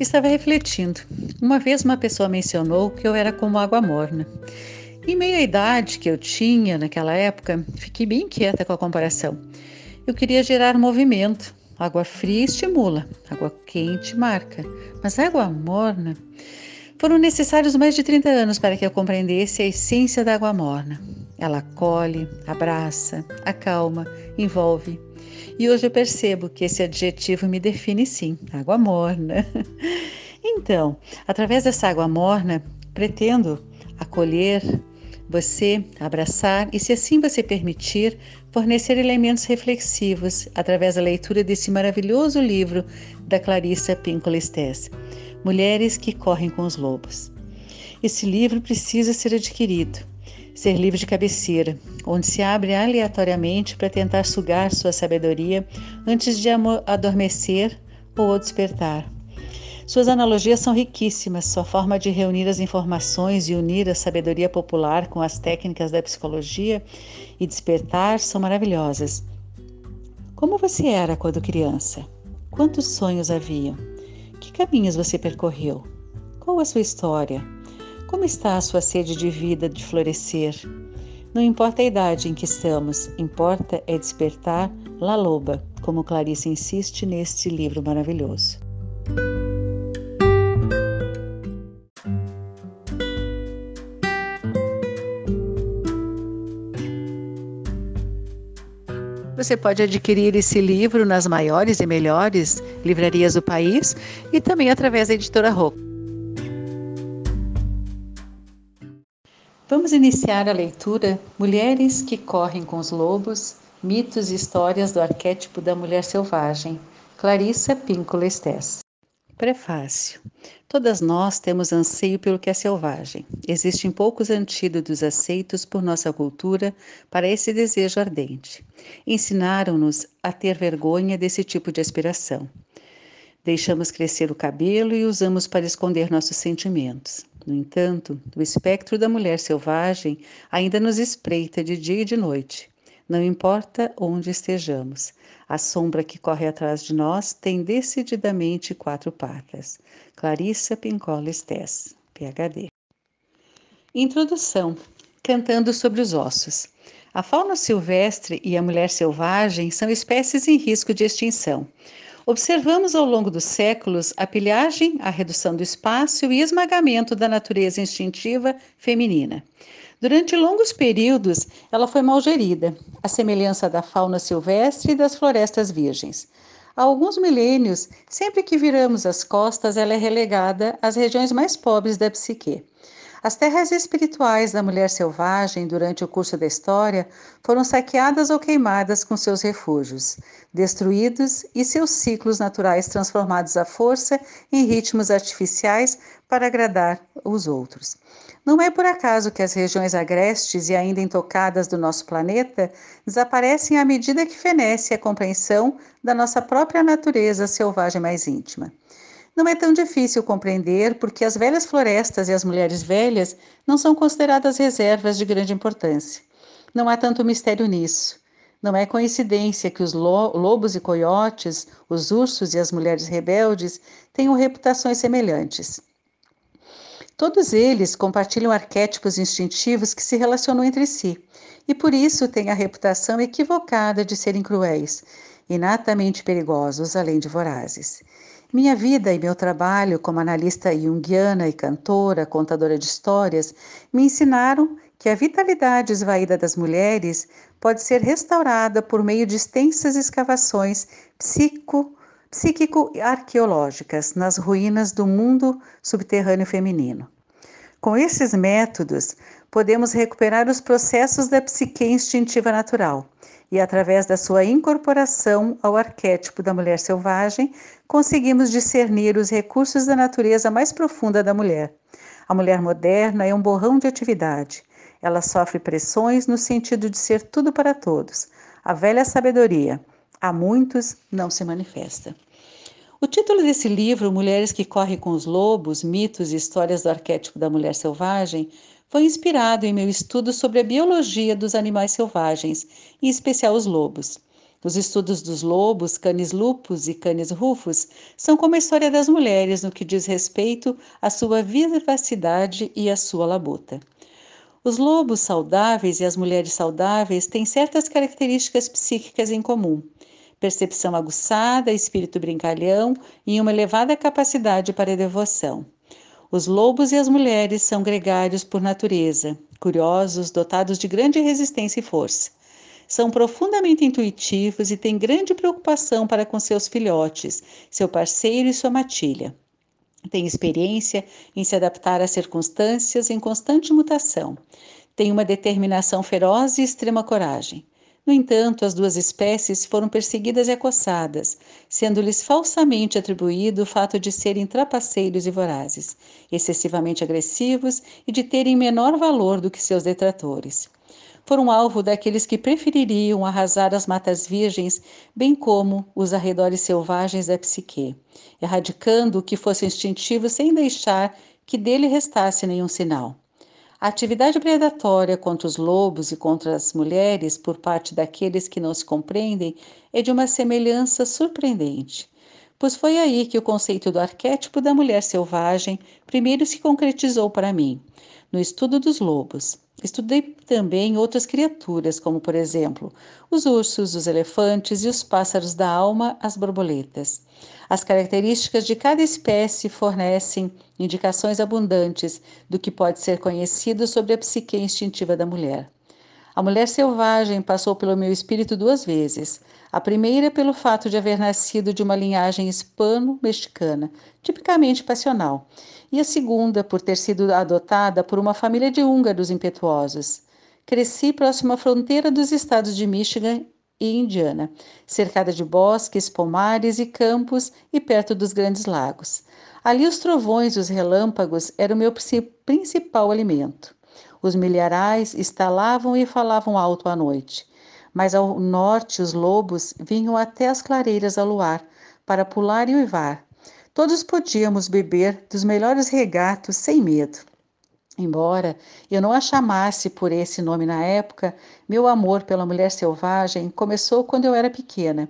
Estava refletindo. Uma vez uma pessoa mencionou que eu era como água morna. Em meio à idade que eu tinha naquela época, fiquei bem quieta com a comparação. Eu queria gerar movimento. Água fria estimula, água quente marca, mas água morna. Foram necessários mais de 30 anos para que eu compreendesse a essência da água morna. Ela acolhe, abraça, acalma, envolve. E hoje eu percebo que esse adjetivo me define sim, água morna. Então, através dessa água morna, pretendo acolher você, abraçar e, se assim você permitir, fornecer elementos reflexivos através da leitura desse maravilhoso livro da Clarissa Pinkola Mulheres que Correm com os Lobos. Esse livro precisa ser adquirido ser livro de cabeceira, onde se abre aleatoriamente para tentar sugar sua sabedoria antes de adormecer ou despertar. Suas analogias são riquíssimas, sua forma de reunir as informações e unir a sabedoria popular com as técnicas da psicologia e despertar são maravilhosas. Como você era quando criança? Quantos sonhos haviam? Que caminhos você percorreu? Qual a sua história? Como está a sua sede de vida de florescer? Não importa a idade em que estamos, importa é despertar La Loba, como Clarice insiste neste livro maravilhoso. Você pode adquirir esse livro nas maiores e melhores livrarias do país e também através da editora Rocco. Vamos iniciar a leitura Mulheres que correm com os lobos, mitos e histórias do arquétipo da mulher selvagem, Clarissa Pinkola Estés. Prefácio. Todas nós temos anseio pelo que é selvagem. Existem poucos antídotos aceitos por nossa cultura para esse desejo ardente. Ensinaram-nos a ter vergonha desse tipo de aspiração. Deixamos crescer o cabelo e usamos para esconder nossos sentimentos. No entanto, o espectro da mulher selvagem ainda nos espreita de dia e de noite. Não importa onde estejamos, a sombra que corre atrás de nós tem decididamente quatro patas. Clarissa Pincola Stess, PhD. Introdução: Cantando sobre os ossos. A fauna silvestre e a mulher selvagem são espécies em risco de extinção. Observamos ao longo dos séculos a pilhagem, a redução do espaço e esmagamento da natureza instintiva feminina. Durante longos períodos, ela foi mal gerida, à semelhança da fauna silvestre e das florestas virgens. Há alguns milênios, sempre que viramos as costas, ela é relegada às regiões mais pobres da psique. As terras espirituais da mulher selvagem, durante o curso da história, foram saqueadas ou queimadas com seus refúgios, destruídos e seus ciclos naturais transformados à força em ritmos artificiais para agradar os outros. Não é por acaso que as regiões agrestes e ainda intocadas do nosso planeta desaparecem à medida que fenece a compreensão da nossa própria natureza selvagem mais íntima. Não é tão difícil compreender porque as velhas florestas e as mulheres velhas não são consideradas reservas de grande importância. Não há tanto mistério nisso. Não é coincidência que os lobos e coiotes, os ursos e as mulheres rebeldes tenham reputações semelhantes. Todos eles compartilham arquétipos instintivos que se relacionam entre si e por isso têm a reputação equivocada de serem cruéis, inatamente perigosos, além de vorazes. Minha vida e meu trabalho como analista junguiana e cantora, contadora de histórias, me ensinaram que a vitalidade esvaída das mulheres pode ser restaurada por meio de extensas escavações psíquico-arqueológicas nas ruínas do mundo subterrâneo feminino. Com esses métodos, podemos recuperar os processos da psique instintiva natural e, através da sua incorporação ao arquétipo da mulher selvagem, conseguimos discernir os recursos da natureza mais profunda da mulher. A mulher moderna é um borrão de atividade. Ela sofre pressões no sentido de ser tudo para todos. A velha sabedoria, a muitos, não se manifesta. O título desse livro, Mulheres que Correm com os Lobos, Mitos e Histórias do Arquétipo da Mulher Selvagem, foi inspirado em meu estudo sobre a biologia dos animais selvagens, em especial os lobos. Os estudos dos lobos, canis lupus e canis rufus, são como a história das mulheres no que diz respeito à sua vivacidade e à sua labuta. Os lobos saudáveis e as mulheres saudáveis têm certas características psíquicas em comum: percepção aguçada, espírito brincalhão e uma elevada capacidade para devoção. Os lobos e as mulheres são gregários por natureza, curiosos, dotados de grande resistência e força. São profundamente intuitivos e têm grande preocupação para com seus filhotes, seu parceiro e sua matilha. Têm experiência em se adaptar às circunstâncias em constante mutação. Têm uma determinação feroz e extrema coragem. No entanto, as duas espécies foram perseguidas e acossadas, sendo-lhes falsamente atribuído o fato de serem trapaceiros e vorazes, excessivamente agressivos e de terem menor valor do que seus detratores. Foram alvo daqueles que prefeririam arrasar as matas virgens, bem como os arredores selvagens da psique, erradicando o que fosse instintivo sem deixar que dele restasse nenhum sinal. A atividade predatória contra os lobos e contra as mulheres por parte daqueles que não se compreendem é de uma semelhança surpreendente, pois foi aí que o conceito do arquétipo da mulher selvagem primeiro se concretizou para mim, no estudo dos lobos. Estudei também outras criaturas, como por exemplo os ursos, os elefantes e os pássaros da alma, as borboletas. As características de cada espécie fornecem indicações abundantes do que pode ser conhecido sobre a psique instintiva da mulher. A mulher selvagem passou pelo meu espírito duas vezes. A primeira, pelo fato de haver nascido de uma linhagem hispano-mexicana, tipicamente passional, e a segunda, por ter sido adotada por uma família de húngaros impetuosos. Cresci próximo à fronteira dos estados de Michigan e Indiana, cercada de bosques, pomares e campos e perto dos grandes lagos. Ali os trovões e os relâmpagos eram meu principal alimento. Os milharais estalavam e falavam alto à noite, mas ao norte os lobos vinham até as clareiras ao luar para pular e uivar. Todos podíamos beber dos melhores regatos sem medo. Embora eu não a chamasse por esse nome na época, meu amor pela mulher selvagem começou quando eu era pequena.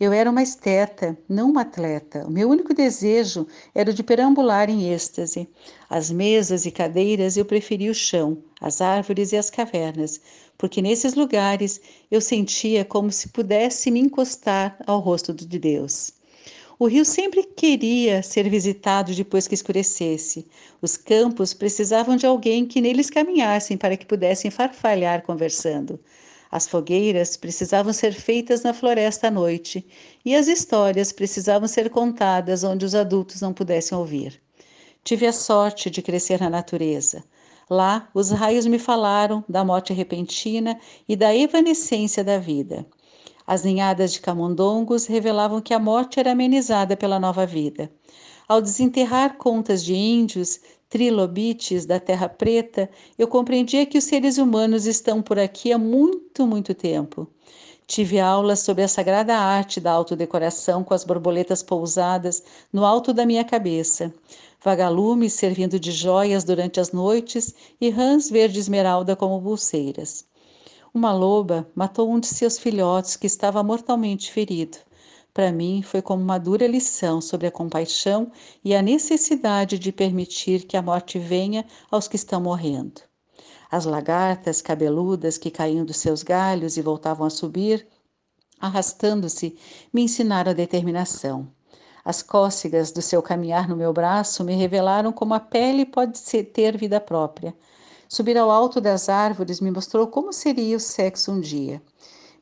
Eu era uma esteta, não uma atleta. O meu único desejo era o de perambular em êxtase. As mesas e cadeiras eu preferia o chão, as árvores e as cavernas, porque nesses lugares eu sentia como se pudesse me encostar ao rosto de Deus. O rio sempre queria ser visitado depois que escurecesse. Os campos precisavam de alguém que neles caminhassem para que pudessem farfalhar conversando. As fogueiras precisavam ser feitas na floresta à noite e as histórias precisavam ser contadas onde os adultos não pudessem ouvir. Tive a sorte de crescer na natureza. Lá, os raios me falaram da morte repentina e da evanescência da vida. As ninhadas de camundongos revelavam que a morte era amenizada pela nova vida. Ao desenterrar contas de índios, trilobites da Terra Preta, eu compreendia que os seres humanos estão por aqui há muito, muito tempo. Tive aulas sobre a sagrada arte da autodecoração com as borboletas pousadas no alto da minha cabeça, vagalumes servindo de joias durante as noites e rãs verde esmeralda como pulseiras. Uma loba matou um de seus filhotes que estava mortalmente ferido. Para mim, foi como uma dura lição sobre a compaixão e a necessidade de permitir que a morte venha aos que estão morrendo. As lagartas cabeludas que caíam dos seus galhos e voltavam a subir, arrastando-se, me ensinaram a determinação. As cócegas do seu caminhar no meu braço me revelaram como a pele pode ter vida própria, Subir ao alto das árvores me mostrou como seria o sexo um dia.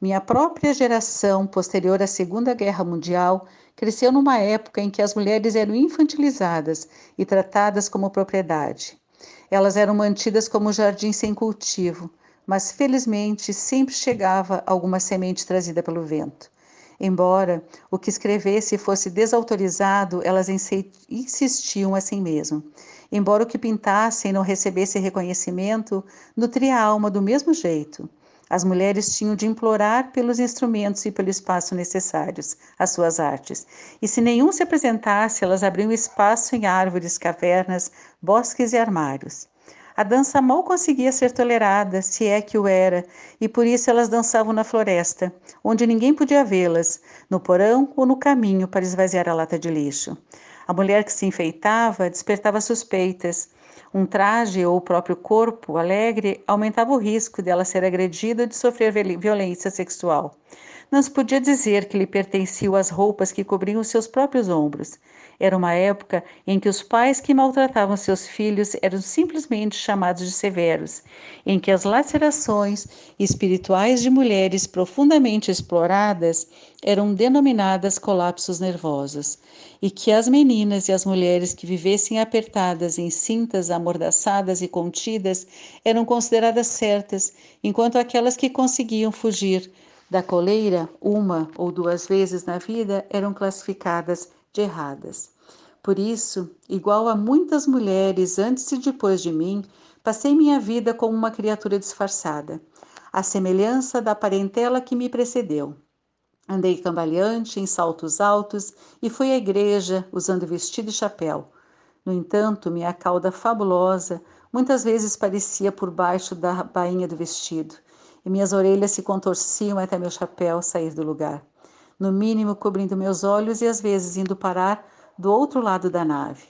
Minha própria geração, posterior à Segunda Guerra Mundial, cresceu numa época em que as mulheres eram infantilizadas e tratadas como propriedade. Elas eram mantidas como jardim sem cultivo, mas felizmente sempre chegava alguma semente trazida pelo vento. Embora o que escrevesse fosse desautorizado, elas insistiam assim mesmo. Embora o que pintassem não recebesse reconhecimento, nutria a alma do mesmo jeito. As mulheres tinham de implorar pelos instrumentos e pelo espaço necessários às suas artes. E se nenhum se apresentasse, elas abriam espaço em árvores, cavernas, bosques e armários. A dança mal conseguia ser tolerada, se é que o era, e por isso elas dançavam na floresta, onde ninguém podia vê-las, no porão ou no caminho para esvaziar a lata de lixo. A mulher que se enfeitava despertava suspeitas. Um traje ou o próprio corpo alegre aumentava o risco dela ser agredida ou de sofrer violência sexual. Não se podia dizer que lhe pertenciam as roupas que cobriam seus próprios ombros. Era uma época em que os pais que maltratavam seus filhos eram simplesmente chamados de severos, em que as lacerações espirituais de mulheres profundamente exploradas eram denominadas colapsos nervosos, e que as meninas e as mulheres que vivessem apertadas em cintas amordaçadas e contidas eram consideradas certas, enquanto aquelas que conseguiam fugir da coleira uma ou duas vezes na vida eram classificadas de erradas. Por isso, igual a muitas mulheres antes e depois de mim, passei minha vida como uma criatura disfarçada, à semelhança da parentela que me precedeu. Andei cambaleante em saltos altos e fui à igreja usando vestido e chapéu. No entanto, minha cauda fabulosa muitas vezes parecia por baixo da bainha do vestido, e minhas orelhas se contorciam até meu chapéu sair do lugar, no mínimo cobrindo meus olhos e às vezes indo parar do outro lado da nave.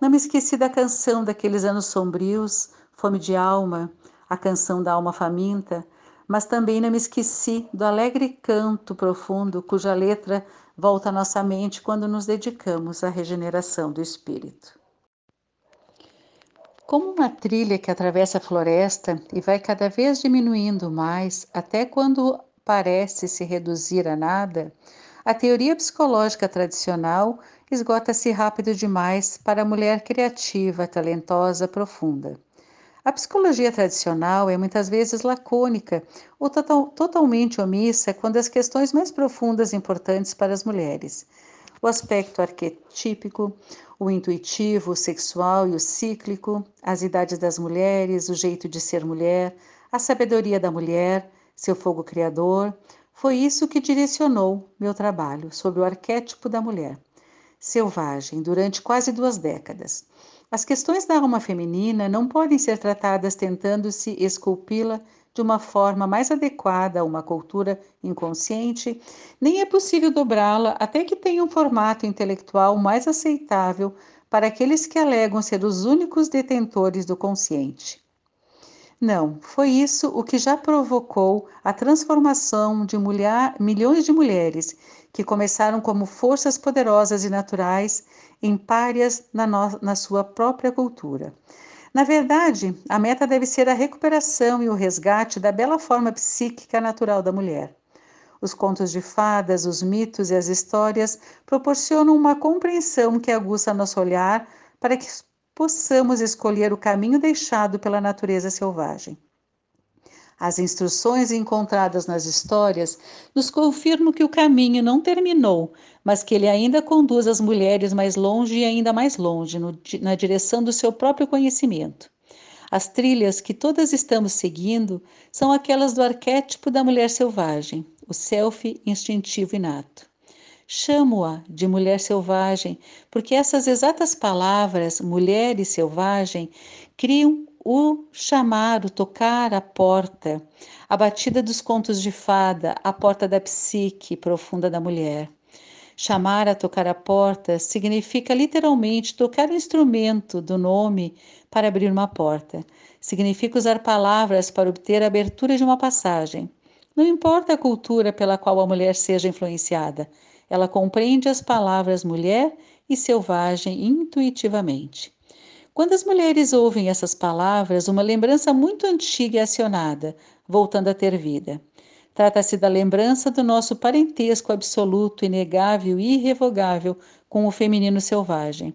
Não me esqueci da canção daqueles anos sombrios, Fome de Alma, a canção da alma faminta, mas também não me esqueci do alegre canto profundo cuja letra volta à nossa mente quando nos dedicamos à regeneração do espírito. Como uma trilha que atravessa a floresta e vai cada vez diminuindo mais, até quando parece se reduzir a nada, a teoria psicológica tradicional esgota-se rápido demais para a mulher criativa, talentosa, profunda. A psicologia tradicional é muitas vezes lacônica ou total, totalmente omissa quando as questões mais profundas e importantes para as mulheres o aspecto arquetípico, o intuitivo, o sexual e o cíclico, as idades das mulheres, o jeito de ser mulher, a sabedoria da mulher, seu fogo criador. Foi isso que direcionou meu trabalho sobre o arquétipo da mulher. Selvagem, durante quase duas décadas. As questões da alma feminina não podem ser tratadas tentando se esculpi-la de uma forma mais adequada a uma cultura inconsciente, nem é possível dobrá-la até que tenha um formato intelectual mais aceitável para aqueles que alegam ser os únicos detentores do consciente. Não, foi isso o que já provocou a transformação de mulher, milhões de mulheres que começaram como forças poderosas e naturais em párias na, no, na sua própria cultura. Na verdade, a meta deve ser a recuperação e o resgate da bela forma psíquica natural da mulher. Os contos de fadas, os mitos e as histórias proporcionam uma compreensão que aguça nosso olhar para que possamos escolher o caminho deixado pela natureza selvagem. As instruções encontradas nas histórias nos confirmam que o caminho não terminou, mas que ele ainda conduz as mulheres mais longe e ainda mais longe, no, na direção do seu próprio conhecimento. As trilhas que todas estamos seguindo são aquelas do arquétipo da mulher selvagem, o self instintivo inato. Chamo-a de mulher selvagem porque essas exatas palavras, mulher e selvagem, criam o chamar, o tocar a porta, a batida dos contos de fada, a porta da psique profunda da mulher. Chamar a tocar a porta significa literalmente tocar o instrumento do nome para abrir uma porta. Significa usar palavras para obter a abertura de uma passagem. Não importa a cultura pela qual a mulher seja influenciada, ela compreende as palavras mulher e selvagem intuitivamente. Quando as mulheres ouvem essas palavras, uma lembrança muito antiga é acionada, voltando a ter vida. Trata-se da lembrança do nosso parentesco absoluto, inegável e irrevogável com o feminino selvagem.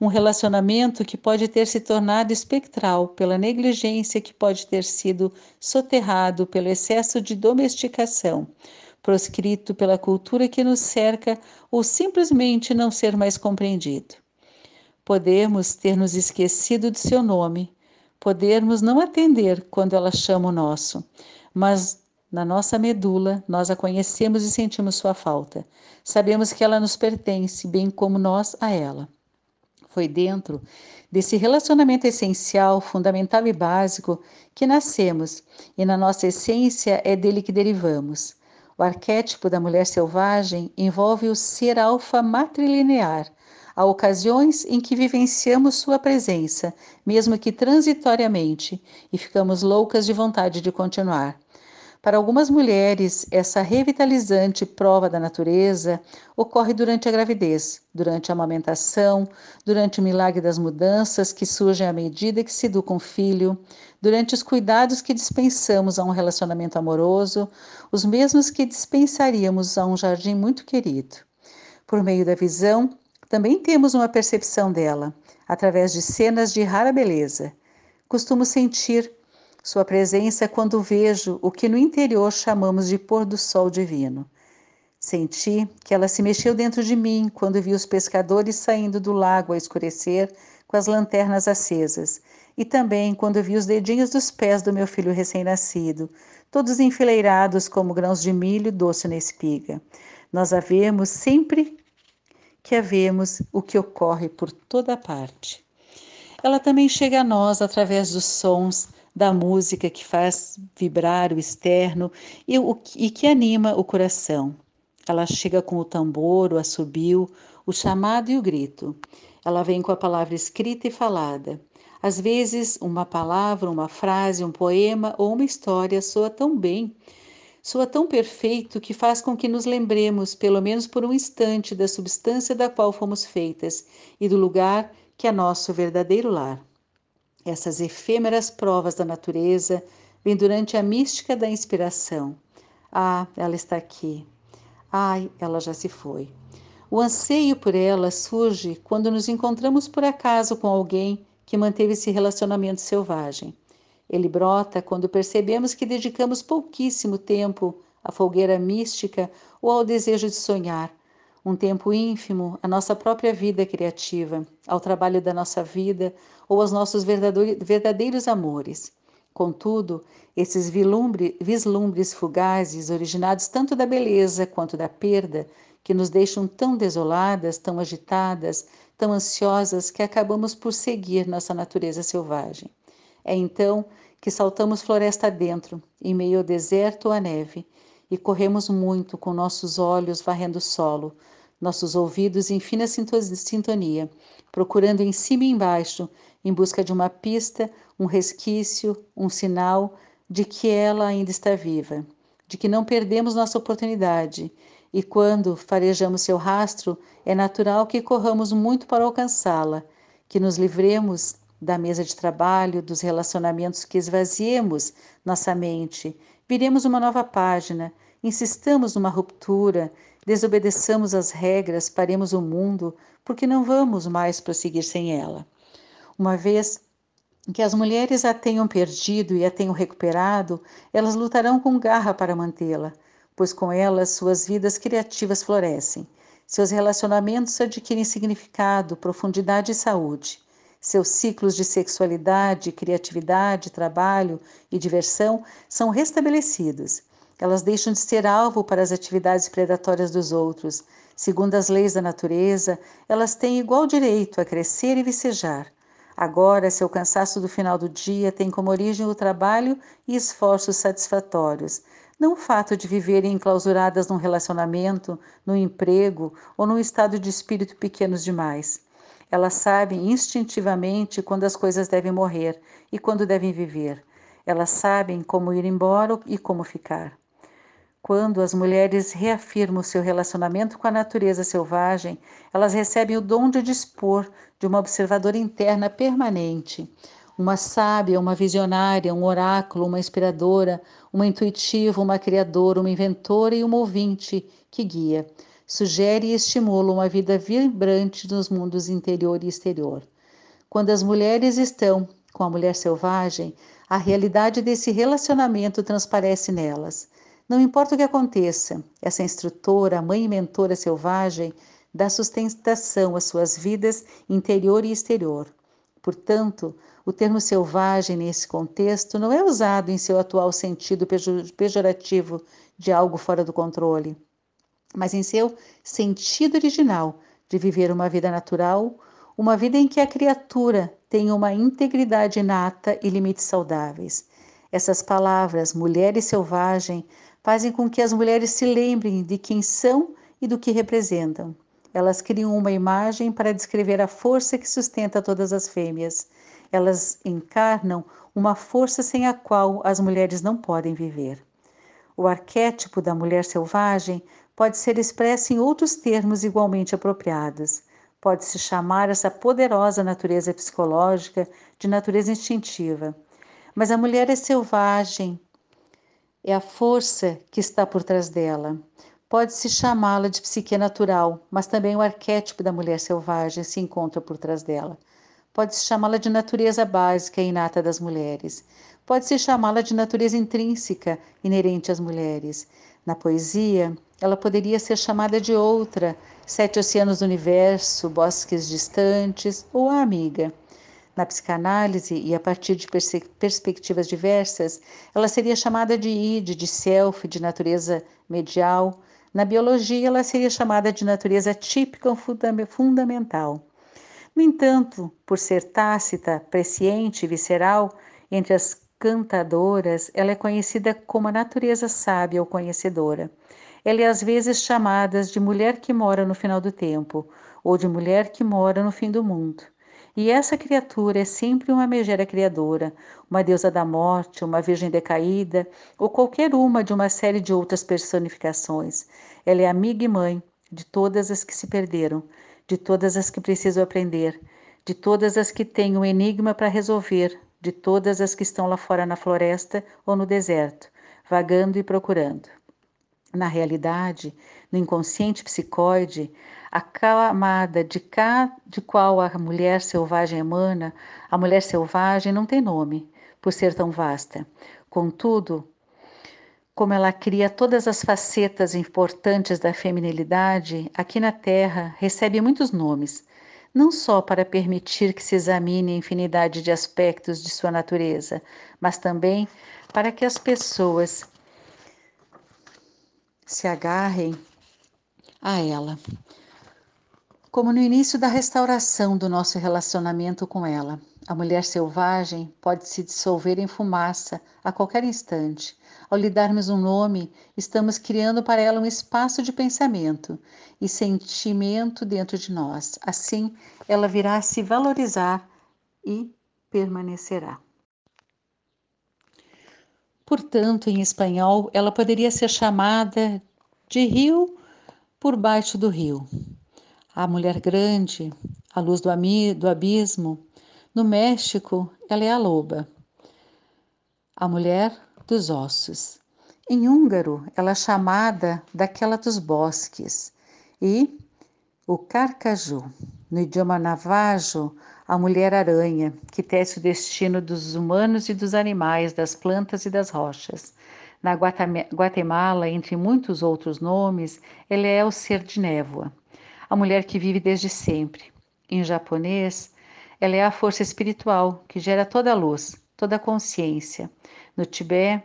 Um relacionamento que pode ter se tornado espectral pela negligência que pode ter sido soterrado pelo excesso de domesticação, proscrito pela cultura que nos cerca ou simplesmente não ser mais compreendido. Podemos ter nos esquecido de seu nome, podermos não atender quando ela chama o nosso, mas na nossa medula nós a conhecemos e sentimos sua falta. Sabemos que ela nos pertence, bem como nós a ela. Foi dentro desse relacionamento essencial, fundamental e básico que nascemos, e na nossa essência é dele que derivamos. O arquétipo da mulher selvagem envolve o ser alfa matrilinear. Há ocasiões em que vivenciamos sua presença, mesmo que transitoriamente, e ficamos loucas de vontade de continuar. Para algumas mulheres, essa revitalizante prova da natureza ocorre durante a gravidez, durante a amamentação, durante o milagre das mudanças que surgem à medida que se educa um filho, durante os cuidados que dispensamos a um relacionamento amoroso, os mesmos que dispensaríamos a um jardim muito querido. Por meio da visão, também temos uma percepção dela, através de cenas de rara beleza. Costumo sentir sua presença quando vejo o que no interior chamamos de pôr do sol divino. Senti que ela se mexeu dentro de mim quando vi os pescadores saindo do lago a escurecer com as lanternas acesas, e também quando vi os dedinhos dos pés do meu filho recém-nascido, todos enfileirados como grãos de milho doce na espiga. Nós a vemos sempre que vemos o que ocorre por toda parte. Ela também chega a nós através dos sons da música que faz vibrar o externo e, o, e que anima o coração. Ela chega com o tambor, o assobio, o chamado e o grito. Ela vem com a palavra escrita e falada. Às vezes, uma palavra, uma frase, um poema ou uma história soa tão bem, soa tão perfeito que faz com que nos lembremos, pelo menos por um instante, da substância da qual fomos feitas e do lugar que é nosso verdadeiro lar. Essas efêmeras provas da natureza vêm durante a mística da inspiração. Ah, ela está aqui. Ai, ela já se foi. O anseio por ela surge quando nos encontramos por acaso com alguém que manteve esse relacionamento selvagem. Ele brota quando percebemos que dedicamos pouquíssimo tempo à fogueira mística ou ao desejo de sonhar, um tempo ínfimo à nossa própria vida criativa, ao trabalho da nossa vida ou aos nossos verdadeiros amores. Contudo, esses vislumbres fugazes, originados tanto da beleza quanto da perda, que nos deixam tão desoladas, tão agitadas, tão ansiosas que acabamos por seguir nossa natureza selvagem. É então que saltamos floresta dentro, em meio ao deserto ou à neve, e corremos muito com nossos olhos varrendo o solo, nossos ouvidos em fina sintonia, procurando em cima e embaixo, em busca de uma pista, um resquício, um sinal de que ela ainda está viva, de que não perdemos nossa oportunidade. E quando farejamos seu rastro, é natural que corramos muito para alcançá-la, que nos livremos da mesa de trabalho, dos relacionamentos que esvaziemos nossa mente, viremos uma nova página, insistamos numa ruptura, desobedeçamos as regras, paremos o mundo, porque não vamos mais prosseguir sem ela. Uma vez que as mulheres a tenham perdido e a tenham recuperado, elas lutarão com garra para mantê-la, pois com elas suas vidas criativas florescem, seus relacionamentos adquirem significado, profundidade e saúde. Seus ciclos de sexualidade, criatividade, trabalho e diversão são restabelecidos. Elas deixam de ser alvo para as atividades predatórias dos outros. Segundo as leis da natureza, elas têm igual direito a crescer e vicejar. Agora, seu cansaço do final do dia tem como origem o trabalho e esforços satisfatórios, não o fato de viverem enclausuradas num relacionamento, num emprego ou num estado de espírito pequenos demais. Elas sabem instintivamente quando as coisas devem morrer e quando devem viver. Elas sabem como ir embora e como ficar. Quando as mulheres reafirmam seu relacionamento com a natureza selvagem, elas recebem o dom de dispor de uma observadora interna permanente, uma sábia, uma visionária, um oráculo, uma inspiradora, uma intuitiva, uma criadora, uma inventora e uma ouvinte que guia sugere e estimula uma vida vibrante nos mundos interior e exterior. Quando as mulheres estão com a mulher selvagem, a realidade desse relacionamento transparece nelas. Não importa o que aconteça, essa instrutora, mãe e mentora selvagem dá sustentação às suas vidas interior e exterior. Portanto, o termo selvagem nesse contexto não é usado em seu atual sentido pejorativo de algo fora do controle mas em seu sentido original de viver uma vida natural, uma vida em que a criatura tem uma integridade inata e limites saudáveis. Essas palavras, mulher e selvagem, fazem com que as mulheres se lembrem de quem são e do que representam. Elas criam uma imagem para descrever a força que sustenta todas as fêmeas. Elas encarnam uma força sem a qual as mulheres não podem viver. O arquétipo da mulher selvagem pode ser expresso em outros termos igualmente apropriados. Pode-se chamar essa poderosa natureza psicológica de natureza instintiva. Mas a mulher é selvagem, é a força que está por trás dela. Pode-se chamá-la de psique natural, mas também o arquétipo da mulher selvagem se encontra por trás dela. Pode-se chamá-la de natureza básica e inata das mulheres. Pode-se chamá-la de natureza intrínseca, inerente às mulheres. Na poesia, ela poderia ser chamada de outra, sete oceanos do universo, bosques distantes ou a amiga. Na psicanálise, e a partir de perspectivas diversas, ela seria chamada de id, de self, de natureza medial. Na biologia, ela seria chamada de natureza típica ou fundamental. No entanto, por ser tácita, presciente e visceral, entre as cantadoras, ela é conhecida como a natureza sábia ou conhecedora. Ela é às vezes chamada de mulher que mora no final do tempo, ou de mulher que mora no fim do mundo. E essa criatura é sempre uma megera criadora, uma deusa da morte, uma virgem decaída, ou qualquer uma de uma série de outras personificações. Ela é amiga e mãe de todas as que se perderam, de todas as que precisam aprender, de todas as que têm um enigma para resolver, de todas as que estão lá fora na floresta ou no deserto, vagando e procurando. Na realidade, no inconsciente psicoide, a camada de, cá, de qual a mulher selvagem emana, a mulher selvagem não tem nome, por ser tão vasta. Contudo, como ela cria todas as facetas importantes da feminilidade, aqui na Terra recebe muitos nomes, não só para permitir que se examine a infinidade de aspectos de sua natureza, mas também para que as pessoas se agarrem a ela como no início da restauração do nosso relacionamento com ela. A mulher selvagem pode se dissolver em fumaça a qualquer instante. Ao lhe darmos um nome, estamos criando para ela um espaço de pensamento e sentimento dentro de nós. Assim, ela virá a se valorizar e permanecerá. Portanto, em espanhol, ela poderia ser chamada de rio por baixo do rio a mulher grande, a luz do, do abismo. No México, ela é a loba, a mulher dos ossos. Em húngaro, ela é chamada daquela dos bosques. E o carcaju, no idioma navajo, a mulher-aranha, que tece o destino dos humanos e dos animais, das plantas e das rochas. Na Guatemala, entre muitos outros nomes, ele é o ser de névoa a mulher que vive desde sempre. Em japonês, ela é a força espiritual que gera toda a luz, toda a consciência. No Tibete,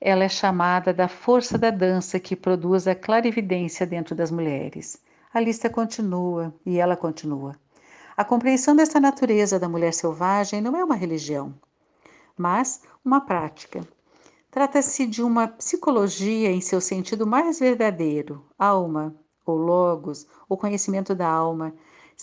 ela é chamada da força da dança que produz a clarividência dentro das mulheres. A lista continua e ela continua. A compreensão dessa natureza da mulher selvagem não é uma religião, mas uma prática. Trata-se de uma psicologia em seu sentido mais verdadeiro, alma, ou logos, o conhecimento da alma.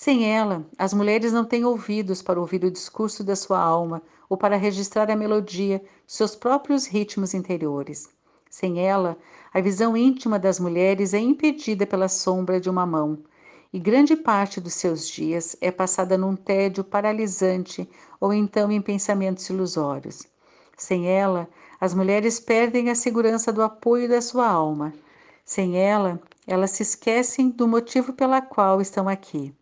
Sem ela, as mulheres não têm ouvidos para ouvir o discurso da sua alma ou para registrar a melodia, seus próprios ritmos interiores. Sem ela, a visão íntima das mulheres é impedida pela sombra de uma mão, e grande parte dos seus dias é passada num tédio paralisante ou então em pensamentos ilusórios. Sem ela, as mulheres perdem a segurança do apoio da sua alma. Sem ela, elas se esquecem do motivo pela qual estão aqui.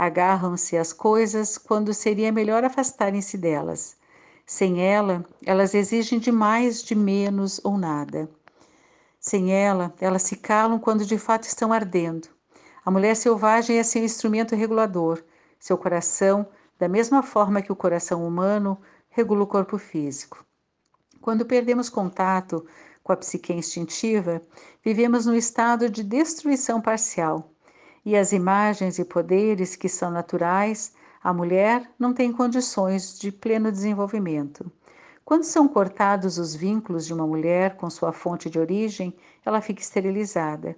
Agarram-se às coisas quando seria melhor afastarem-se delas. Sem ela, elas exigem de mais, de menos ou nada. Sem ela, elas se calam quando de fato estão ardendo. A mulher selvagem é seu instrumento regulador, seu coração, da mesma forma que o coração humano regula o corpo físico. Quando perdemos contato com a psique instintiva, vivemos num estado de destruição parcial, e as imagens e poderes que são naturais A mulher não tem condições de pleno desenvolvimento. Quando são cortados os vínculos de uma mulher com sua fonte de origem, ela fica esterilizada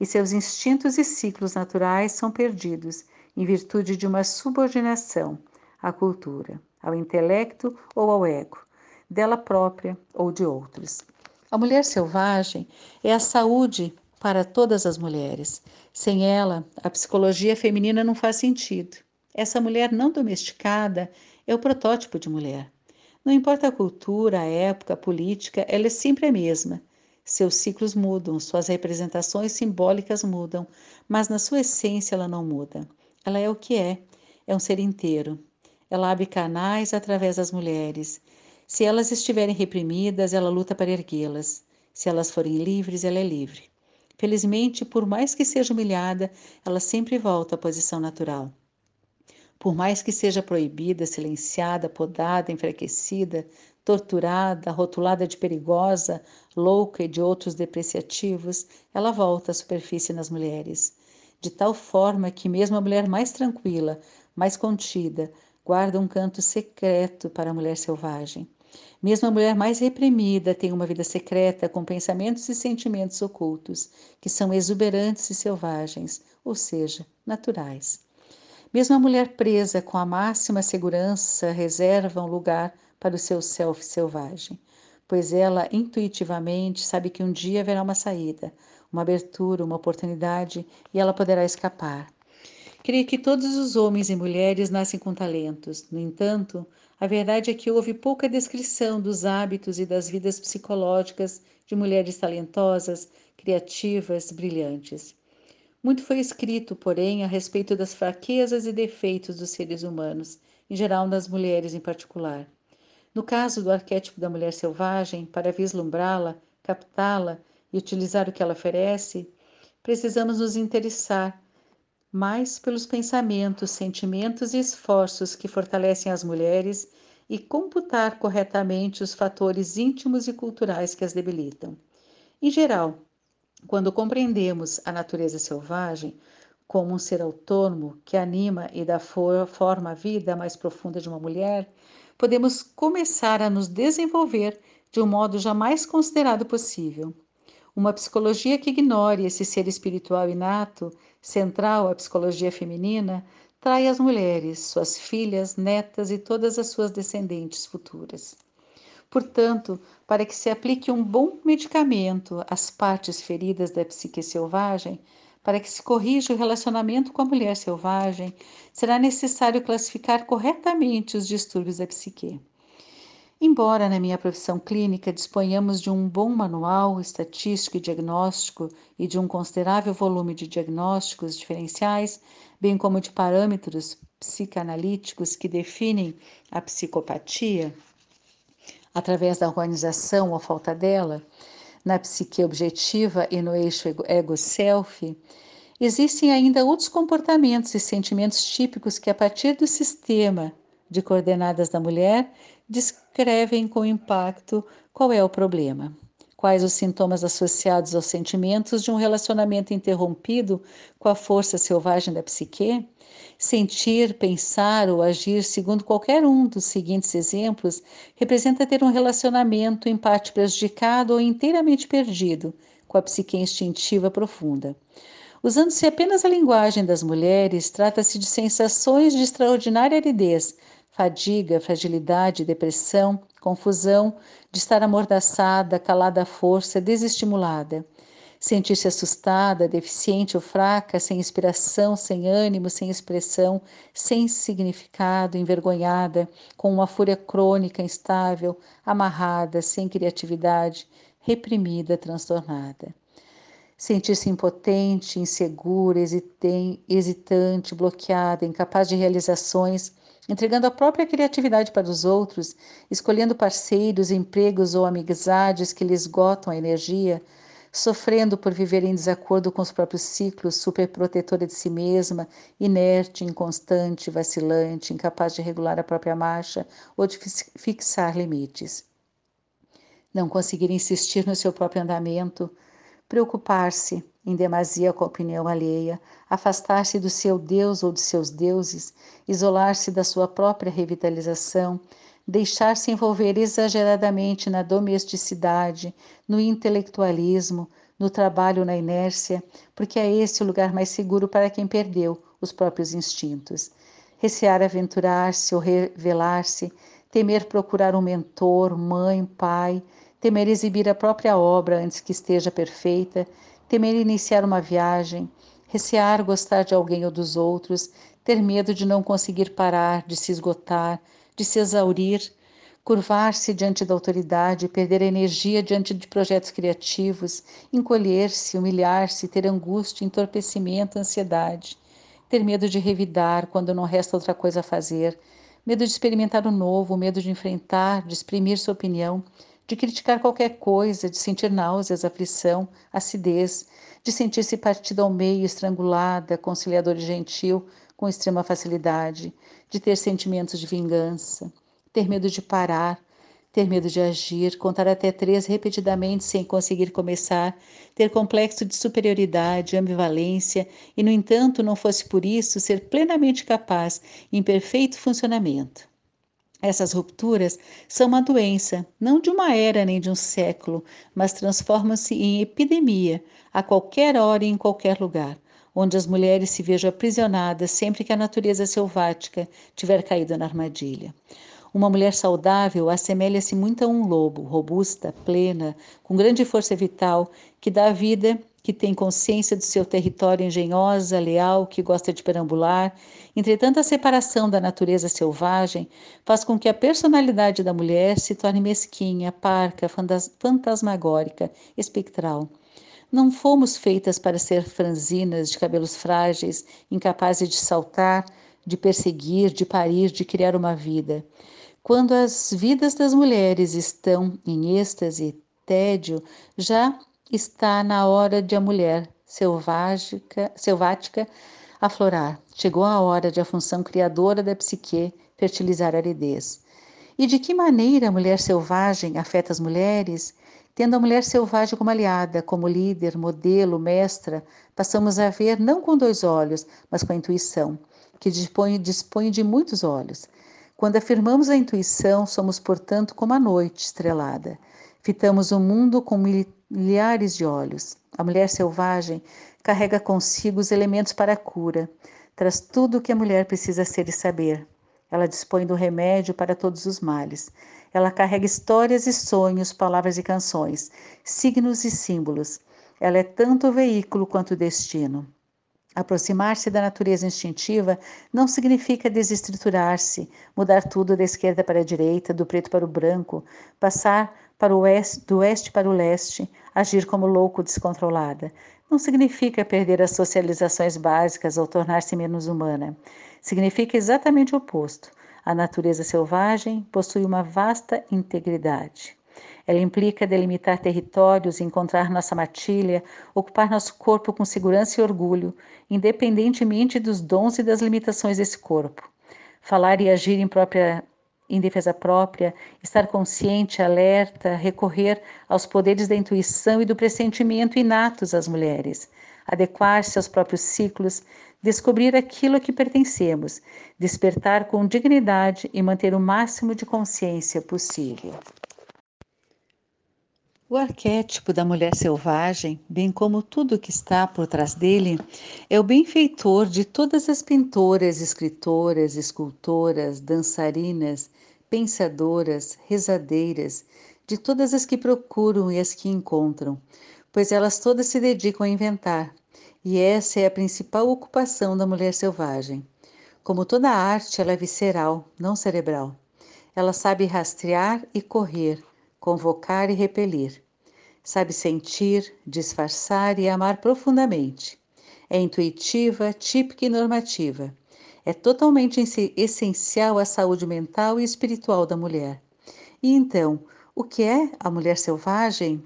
e seus instintos e ciclos naturais são perdidos em virtude de uma subordinação à cultura, ao intelecto ou ao ego, dela própria ou de outros. A mulher selvagem é a saúde para todas as mulheres. Sem ela, a psicologia feminina não faz sentido. Essa mulher não domesticada é o protótipo de mulher. Não importa a cultura, a época, a política, ela é sempre a mesma. Seus ciclos mudam, suas representações simbólicas mudam, mas na sua essência ela não muda. Ela é o que é, é um ser inteiro. Ela abre canais através das mulheres. Se elas estiverem reprimidas, ela luta para erguê-las. Se elas forem livres, ela é livre. Felizmente, por mais que seja humilhada, ela sempre volta à posição natural. Por mais que seja proibida, silenciada, podada, enfraquecida, torturada, rotulada de perigosa, louca e de outros depreciativos, ela volta à superfície nas mulheres, de tal forma que mesmo a mulher mais tranquila, mais contida, guarda um canto secreto para a mulher selvagem. Mesmo a mulher mais reprimida tem uma vida secreta com pensamentos e sentimentos ocultos, que são exuberantes e selvagens, ou seja, naturais. Mesmo a mulher presa com a máxima segurança reserva um lugar para o seu self selvagem, pois ela intuitivamente sabe que um dia haverá uma saída, uma abertura, uma oportunidade e ela poderá escapar. Creio que todos os homens e mulheres nascem com talentos. No entanto, a verdade é que houve pouca descrição dos hábitos e das vidas psicológicas de mulheres talentosas, criativas, brilhantes. Muito foi escrito, porém, a respeito das fraquezas e defeitos dos seres humanos, em geral das mulheres em particular. No caso do arquétipo da mulher selvagem, para vislumbrá-la, captá-la e utilizar o que ela oferece, precisamos nos interessar mais pelos pensamentos, sentimentos e esforços que fortalecem as mulheres e computar corretamente os fatores íntimos e culturais que as debilitam. Em geral, quando compreendemos a natureza selvagem como um ser autônomo que anima e dá forma à vida mais profunda de uma mulher, podemos começar a nos desenvolver de um modo jamais considerado possível. Uma psicologia que ignore esse ser espiritual inato, central à psicologia feminina, trai as mulheres, suas filhas, netas e todas as suas descendentes futuras. Portanto, para que se aplique um bom medicamento às partes feridas da psique selvagem, para que se corrija o relacionamento com a mulher selvagem, será necessário classificar corretamente os distúrbios da psique. Embora na minha profissão clínica disponhamos de um bom manual estatístico e diagnóstico e de um considerável volume de diagnósticos diferenciais, bem como de parâmetros psicanalíticos que definem a psicopatia, através da organização ou falta dela, na psique objetiva e no eixo ego-self, existem ainda outros comportamentos e sentimentos típicos que, a partir do sistema de coordenadas da mulher, descrevem com impacto qual é o problema. Quais os sintomas associados aos sentimentos de um relacionamento interrompido com a força selvagem da psique? Sentir, pensar ou agir segundo qualquer um dos seguintes exemplos representa ter um relacionamento em parte prejudicado ou inteiramente perdido com a psique instintiva profunda. Usando-se apenas a linguagem das mulheres, trata-se de sensações de extraordinária aridez, fadiga, fragilidade, depressão, confusão, de estar amordaçada, calada à força, desestimulada sentir-se assustada, deficiente ou fraca, sem inspiração, sem ânimo, sem expressão, sem significado, envergonhada, com uma fúria crônica, instável, amarrada, sem criatividade, reprimida, transtornada. Sentir-se impotente, insegura, hesitante, bloqueada, incapaz de realizações, entregando a própria criatividade para os outros, escolhendo parceiros, empregos ou amizades que lhe esgotam a energia, sofrendo por viver em desacordo com os próprios ciclos, superprotetora de si mesma, inerte, inconstante, vacilante, incapaz de regular a própria marcha ou de fixar limites. Não conseguir insistir no seu próprio andamento, preocupar-se em demasia com a opinião alheia, afastar-se do seu Deus ou de seus deuses, isolar-se da sua própria revitalização, deixar-se envolver exageradamente na domesticidade, no intelectualismo, no trabalho na inércia, porque é esse o lugar mais seguro para quem perdeu os próprios instintos. Recear aventurar-se ou revelar-se, temer procurar um mentor, mãe, pai, temer exibir a própria obra antes que esteja perfeita, temer iniciar uma viagem, recear gostar de alguém ou dos outros, ter medo de não conseguir parar, de se esgotar, de se exaurir, curvar-se diante da autoridade, perder a energia diante de projetos criativos, encolher-se, humilhar-se, ter angústia, entorpecimento, ansiedade, ter medo de revidar quando não resta outra coisa a fazer, medo de experimentar o novo, medo de enfrentar, de exprimir sua opinião, de criticar qualquer coisa, de sentir náuseas, aflição, acidez, de sentir-se partida ao meio, estrangulada, conciliador e gentil, com extrema facilidade, de ter sentimentos de vingança, ter medo de parar, ter medo de agir, contar até três repetidamente sem conseguir começar, ter complexo de superioridade, ambivalência e, no entanto, não fosse por isso, ser plenamente capaz, em perfeito funcionamento. Essas rupturas são uma doença, não de uma era nem de um século, mas transformam-se em epidemia a qualquer hora e em qualquer lugar, onde as mulheres se vejam aprisionadas sempre que a natureza selvática tiver caído na armadilha. Uma mulher saudável assemelha-se muito a um lobo, robusta, plena, com grande força vital, que dá vida que tem consciência do seu território engenhosa, leal, que gosta de perambular. Entretanto, a separação da natureza selvagem faz com que a personalidade da mulher se torne mesquinha, parca, fantasmagórica, espectral. Não fomos feitas para ser franzinas de cabelos frágeis, incapazes de saltar, de perseguir, de parir, de criar uma vida. Quando as vidas das mulheres estão em êxtase, tédio, já está na hora de a mulher selvática, selvática aflorar. Chegou a hora de a função criadora da psique fertilizar a aridez. E de que maneira a mulher selvagem afeta as mulheres? Tendo a mulher selvagem como aliada, como líder, modelo, mestra, passamos a ver não com dois olhos, mas com a intuição, que dispõe, dispõe de muitos olhos. Quando afirmamos a intuição, somos, portanto, como a noite estrelada. Fitamos o mundo com milhares de olhos. A mulher selvagem carrega consigo os elementos para a cura, traz tudo o que a mulher precisa ser e saber. Ela dispõe do remédio para todos os males. Ela carrega histórias e sonhos, palavras e canções, signos e símbolos. Ela é tanto o veículo quanto o destino. Aproximar-se da natureza instintiva não significa desestruturar-se, mudar tudo da esquerda para a direita, do preto para o branco, passar para o oeste, do oeste para o leste, agir como louco descontrolada. Não significa perder as socializações básicas ou tornar-se menos humana. Significa exatamente o oposto. A natureza selvagem possui uma vasta integridade. Ela implica delimitar territórios, encontrar nossa matilha, ocupar nosso corpo com segurança e orgulho, independentemente dos dons e das limitações desse corpo. Falar e agir em própria em defesa própria, estar consciente, alerta, recorrer aos poderes da intuição e do pressentimento inatos às mulheres, adequar-se aos próprios ciclos, descobrir aquilo a que pertencemos, despertar com dignidade e manter o máximo de consciência possível. O arquétipo da mulher selvagem, bem como tudo o que está por trás dele, é o benfeitor de todas as pintoras, escritoras, escultoras, dançarinas, pensadoras, rezadeiras, de todas as que procuram e as que encontram, pois elas todas se dedicam a inventar, e essa é a principal ocupação da mulher selvagem. Como toda arte, ela é visceral, não cerebral. Ela sabe rastrear e correr, convocar e repelir. Sabe sentir, disfarçar e amar profundamente. É intuitiva, típica e normativa. É totalmente essencial à saúde mental e espiritual da mulher. E então, o que é a mulher selvagem?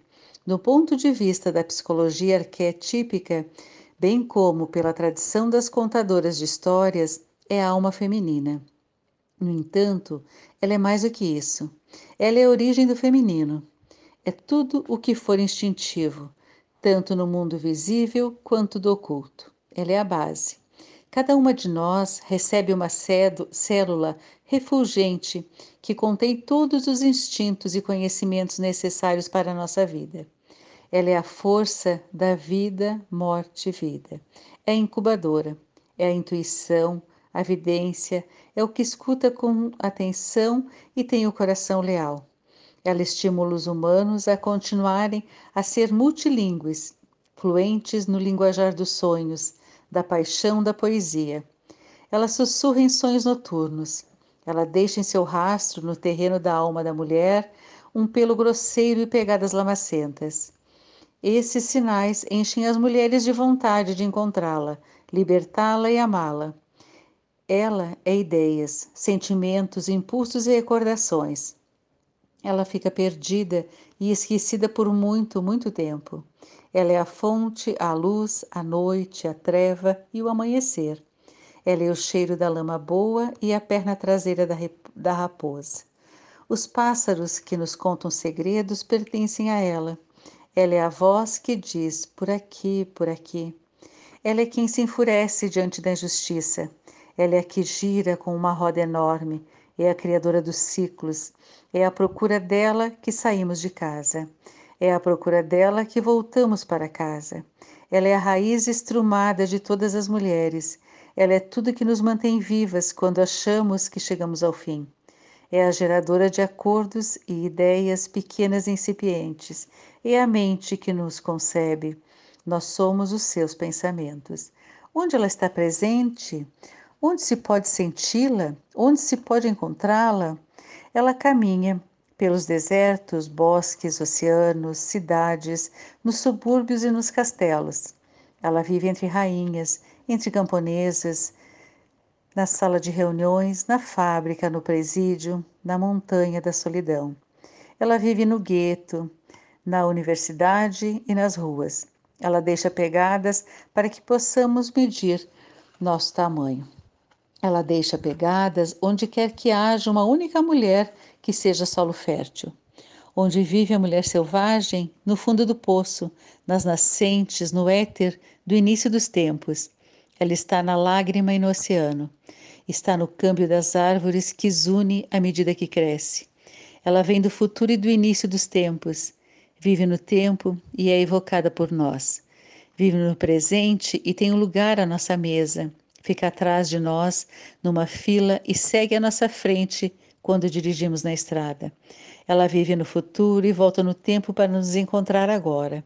Do ponto de vista da psicologia arquetípica, bem como pela tradição das contadoras de histórias, é a alma feminina. No entanto, ela é mais do que isso. Ela é a origem do feminino. É tudo o que for instintivo, tanto no mundo visível quanto do oculto. Ela é a base. Cada uma de nós recebe uma célula refulgente que contém todos os instintos e conhecimentos necessários para a nossa vida. Ela é a força da vida, morte e vida. É incubadora, é a intuição, a vidência, é o que escuta com atenção e tem o coração leal. Ela estimula os humanos a continuarem a ser multilingües, fluentes no linguajar dos sonhos, da paixão da poesia. Ela sussurra em sonhos noturnos. Ela deixa em seu rastro, no terreno da alma da mulher, um pelo grosseiro e pegadas lamacentas. Esses sinais enchem as mulheres de vontade de encontrá-la, libertá-la e amá-la. Ela é ideias, sentimentos, impulsos e recordações. Ela fica perdida e esquecida por muito, muito tempo. Ela é a fonte, a luz, a noite, a treva e o amanhecer. Ela é o cheiro da lama boa e a perna traseira da, da raposa. Os pássaros que nos contam segredos pertencem a ela. Ela é a voz que diz por aqui, por aqui. Ela é quem se enfurece diante da injustiça. Ela é a que gira com uma roda enorme. É a criadora dos ciclos. É a procura dela que saímos de casa. É à procura dela que voltamos para casa. Ela é a raiz estrumada de todas as mulheres. Ela é tudo que nos mantém vivas quando achamos que chegamos ao fim. É a geradora de acordos e ideias pequenas e incipientes. É a mente que nos concebe. Nós somos os seus pensamentos. Onde ela está presente? Onde se pode senti-la? Onde se pode encontrá-la? Ela caminha pelos desertos, bosques, oceanos, cidades, nos subúrbios e nos castelos. Ela vive entre rainhas, entre camponesas, na sala de reuniões, na fábrica, no presídio, na montanha da solidão. Ela vive no gueto, na universidade e nas ruas. Ela deixa pegadas para que possamos medir nosso tamanho. Ela deixa pegadas onde quer que haja uma única mulher que seja solo fértil. Onde vive a mulher selvagem, no fundo do poço, nas nascentes, no éter do início dos tempos. Ela está na lágrima e no oceano. Está no câmbio das árvores que zune à medida que cresce. Ela vem do futuro e do início dos tempos. Vive no tempo e é evocada por nós. Vive no presente e tem um lugar à nossa mesa. Fica atrás de nós, numa fila e segue à nossa frente quando dirigimos na estrada. Ela vive no futuro e volta no tempo para nos encontrar agora.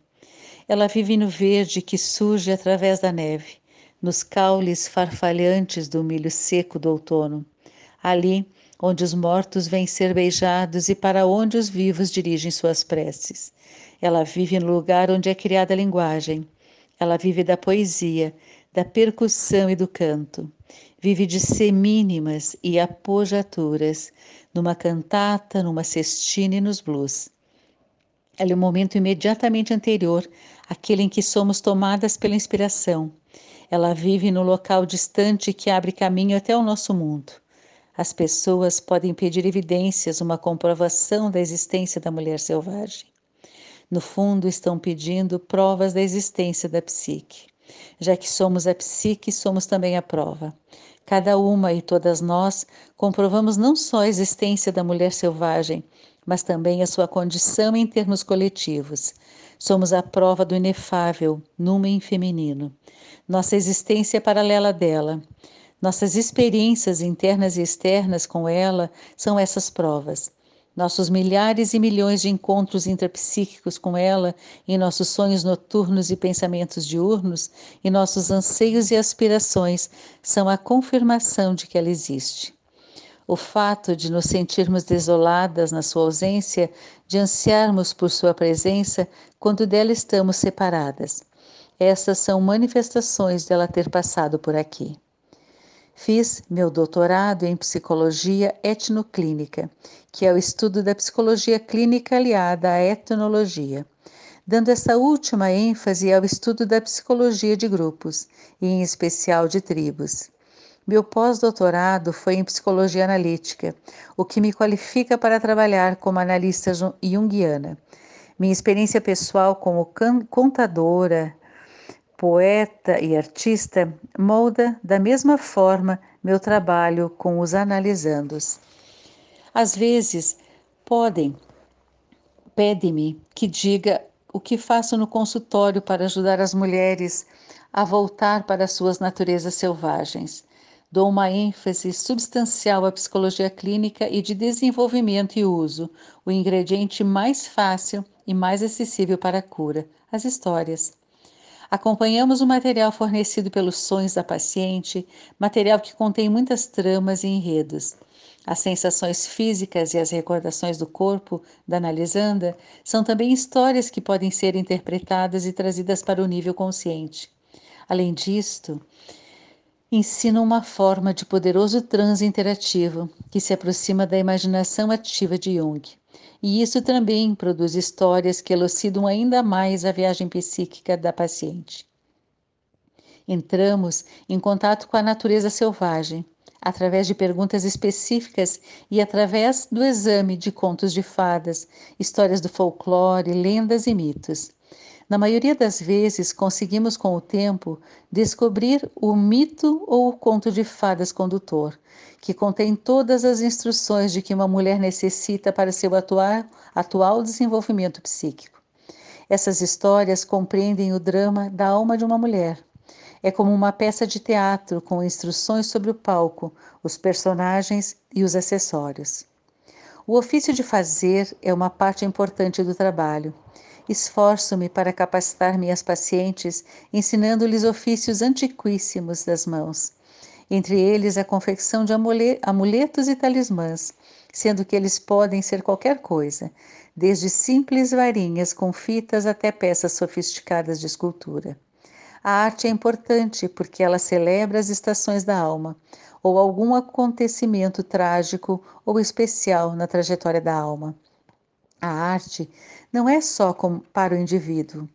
Ela vive no verde que surge através da neve, nos caules farfalhantes do milho seco do outono. Ali, onde os mortos vêm ser beijados e para onde os vivos dirigem suas preces. Ela vive no lugar onde é criada a linguagem. Ela vive da poesia, da percussão e do canto vive de semínimas e apojaturas, numa cantata, numa cestina e nos blues. Ela é o momento imediatamente anterior, aquele em que somos tomadas pela inspiração. Ela vive no local distante que abre caminho até o nosso mundo. As pessoas podem pedir evidências, uma comprovação da existência da mulher selvagem. No fundo, estão pedindo provas da existência da psique. Já que somos a psique, somos também a prova. Cada uma e todas nós comprovamos não só a existência da mulher selvagem, mas também a sua condição em termos coletivos. Somos a prova do inefável, númen feminino. Nossa existência é paralela dela. Nossas experiências internas e externas com ela são essas provas. Nossos milhares e milhões de encontros intrapsíquicos com ela, em nossos sonhos noturnos e pensamentos diurnos, e nossos anseios e aspirações são a confirmação de que ela existe. O fato de nos sentirmos desoladas na sua ausência, de ansiarmos por sua presença quando dela estamos separadas. Essas são manifestações dela ter passado por aqui. Fiz meu doutorado em psicologia etnoclínica, que é o estudo da psicologia clínica aliada à etnologia, dando essa última ênfase ao estudo da psicologia de grupos, e em especial de tribos. Meu pós-doutorado foi em psicologia analítica, o que me qualifica para trabalhar como analista junguiana. Minha experiência pessoal como contadora, poeta e artista molda da mesma forma meu trabalho com os analisandos. Às vezes, podem, pede-me que diga o que faço no consultório para ajudar as mulheres a voltar para suas naturezas selvagens. Dou uma ênfase substancial à psicologia clínica e de desenvolvimento e uso, o ingrediente mais fácil e mais acessível para a cura, as histórias. Acompanhamos o material fornecido pelos sonhos da paciente, material que contém muitas tramas e enredos. As sensações físicas e as recordações do corpo da analisanda são também histórias que podem ser interpretadas e trazidas para o nível consciente. Além disto, ensina uma forma de poderoso transe interativo que se aproxima da imaginação ativa de Jung. E isso também produz histórias que elucidam ainda mais a viagem psíquica da paciente. Entramos em contato com a natureza selvagem, através de perguntas específicas e através do exame de contos de fadas, histórias do folclore, lendas e mitos. Na maioria das vezes, conseguimos com o tempo descobrir o mito ou o conto de fadas condutor, que contém todas as instruções de que uma mulher necessita para seu atual, desenvolvimento psíquico. Essas histórias compreendem o drama da alma de uma mulher. É como uma peça de teatro com instruções sobre o palco, os personagens e os acessórios. O ofício de fazer é uma parte importante do trabalho. Esforço-me para capacitar minhas pacientes, ensinando-lhes ofícios antiquíssimos das mãos, entre eles a confecção de amuletos e talismãs, sendo que eles podem ser qualquer coisa, desde simples varinhas com fitas até peças sofisticadas de escultura. A arte é importante porque ela celebra as estações da alma, ou algum acontecimento trágico ou especial na trajetória da alma. A arte não é só para o indivíduo,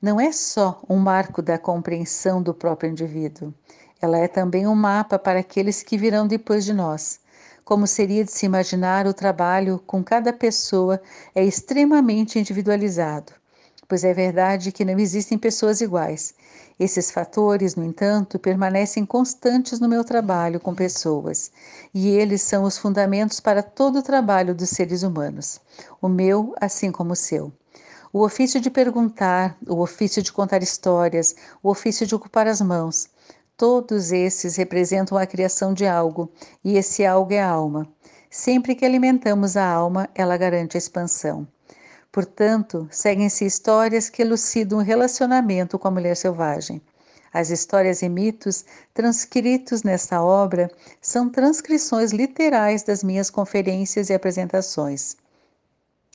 não é só um marco da compreensão do próprio indivíduo. Ela é também um mapa para aqueles que virão depois de nós. Como seria de se imaginar, o trabalho com cada pessoa é extremamente individualizado, pois é verdade que não existem pessoas iguais. Esses fatores, no entanto, permanecem constantes no meu trabalho com pessoas, e eles são os fundamentos para todo o trabalho dos seres humanos, o meu assim como o seu. O ofício de perguntar, o ofício de contar histórias, o ofício de ocupar as mãos, todos esses representam a criação de algo, e esse algo é a alma. Sempre que alimentamos a alma, ela garante a expansão. Portanto, seguem-se histórias que elucidam o relacionamento com a mulher selvagem. As histórias e mitos transcritos nesta obra são transcrições literais das minhas conferências e apresentações.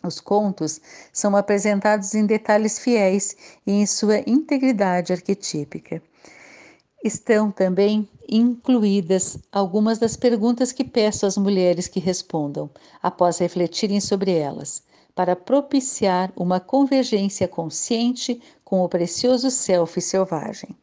Os contos são apresentados em detalhes fiéis e em sua integridade arquetípica. Estão também incluídas algumas das perguntas que peço às mulheres que respondam, após refletirem sobre elas para propiciar uma convergência consciente com o precioso self selvagem.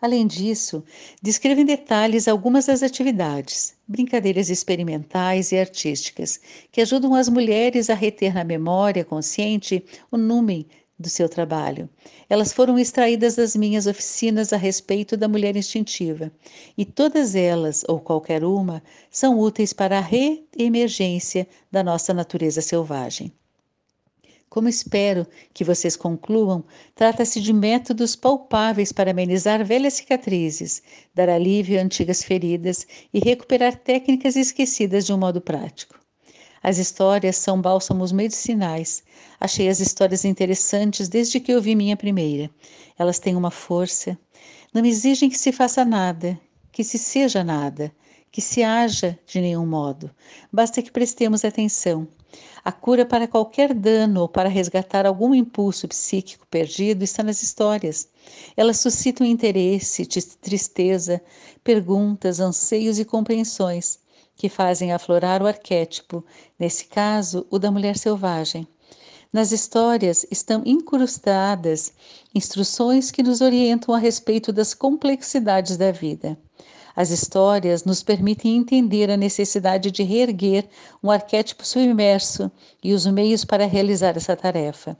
Além disso, descrevo em detalhes algumas das atividades, brincadeiras experimentais e artísticas que ajudam as mulheres a reter na memória consciente o númen do seu trabalho. Elas foram extraídas das minhas oficinas a respeito da mulher instintiva, e todas elas, ou qualquer uma, são úteis para a reemergência da nossa natureza selvagem. Como espero que vocês concluam, trata-se de métodos palpáveis para amenizar velhas cicatrizes, dar alívio a antigas feridas e recuperar técnicas esquecidas de um modo prático. As histórias são bálsamos medicinais. Achei as histórias interessantes desde que ouvi minha primeira. Elas têm uma força. Não exigem que se faça nada, que se seja nada, que se haja de nenhum modo. Basta que prestemos atenção. A cura para qualquer dano ou para resgatar algum impulso psíquico perdido está nas histórias. Elas suscitam interesse, tristeza, perguntas, anseios e compreensões que fazem aflorar o arquétipo, nesse caso, o da mulher selvagem. Nas histórias estão incrustadas instruções que nos orientam a respeito das complexidades da vida. As histórias nos permitem entender a necessidade de reerguer um arquétipo submerso e os meios para realizar essa tarefa.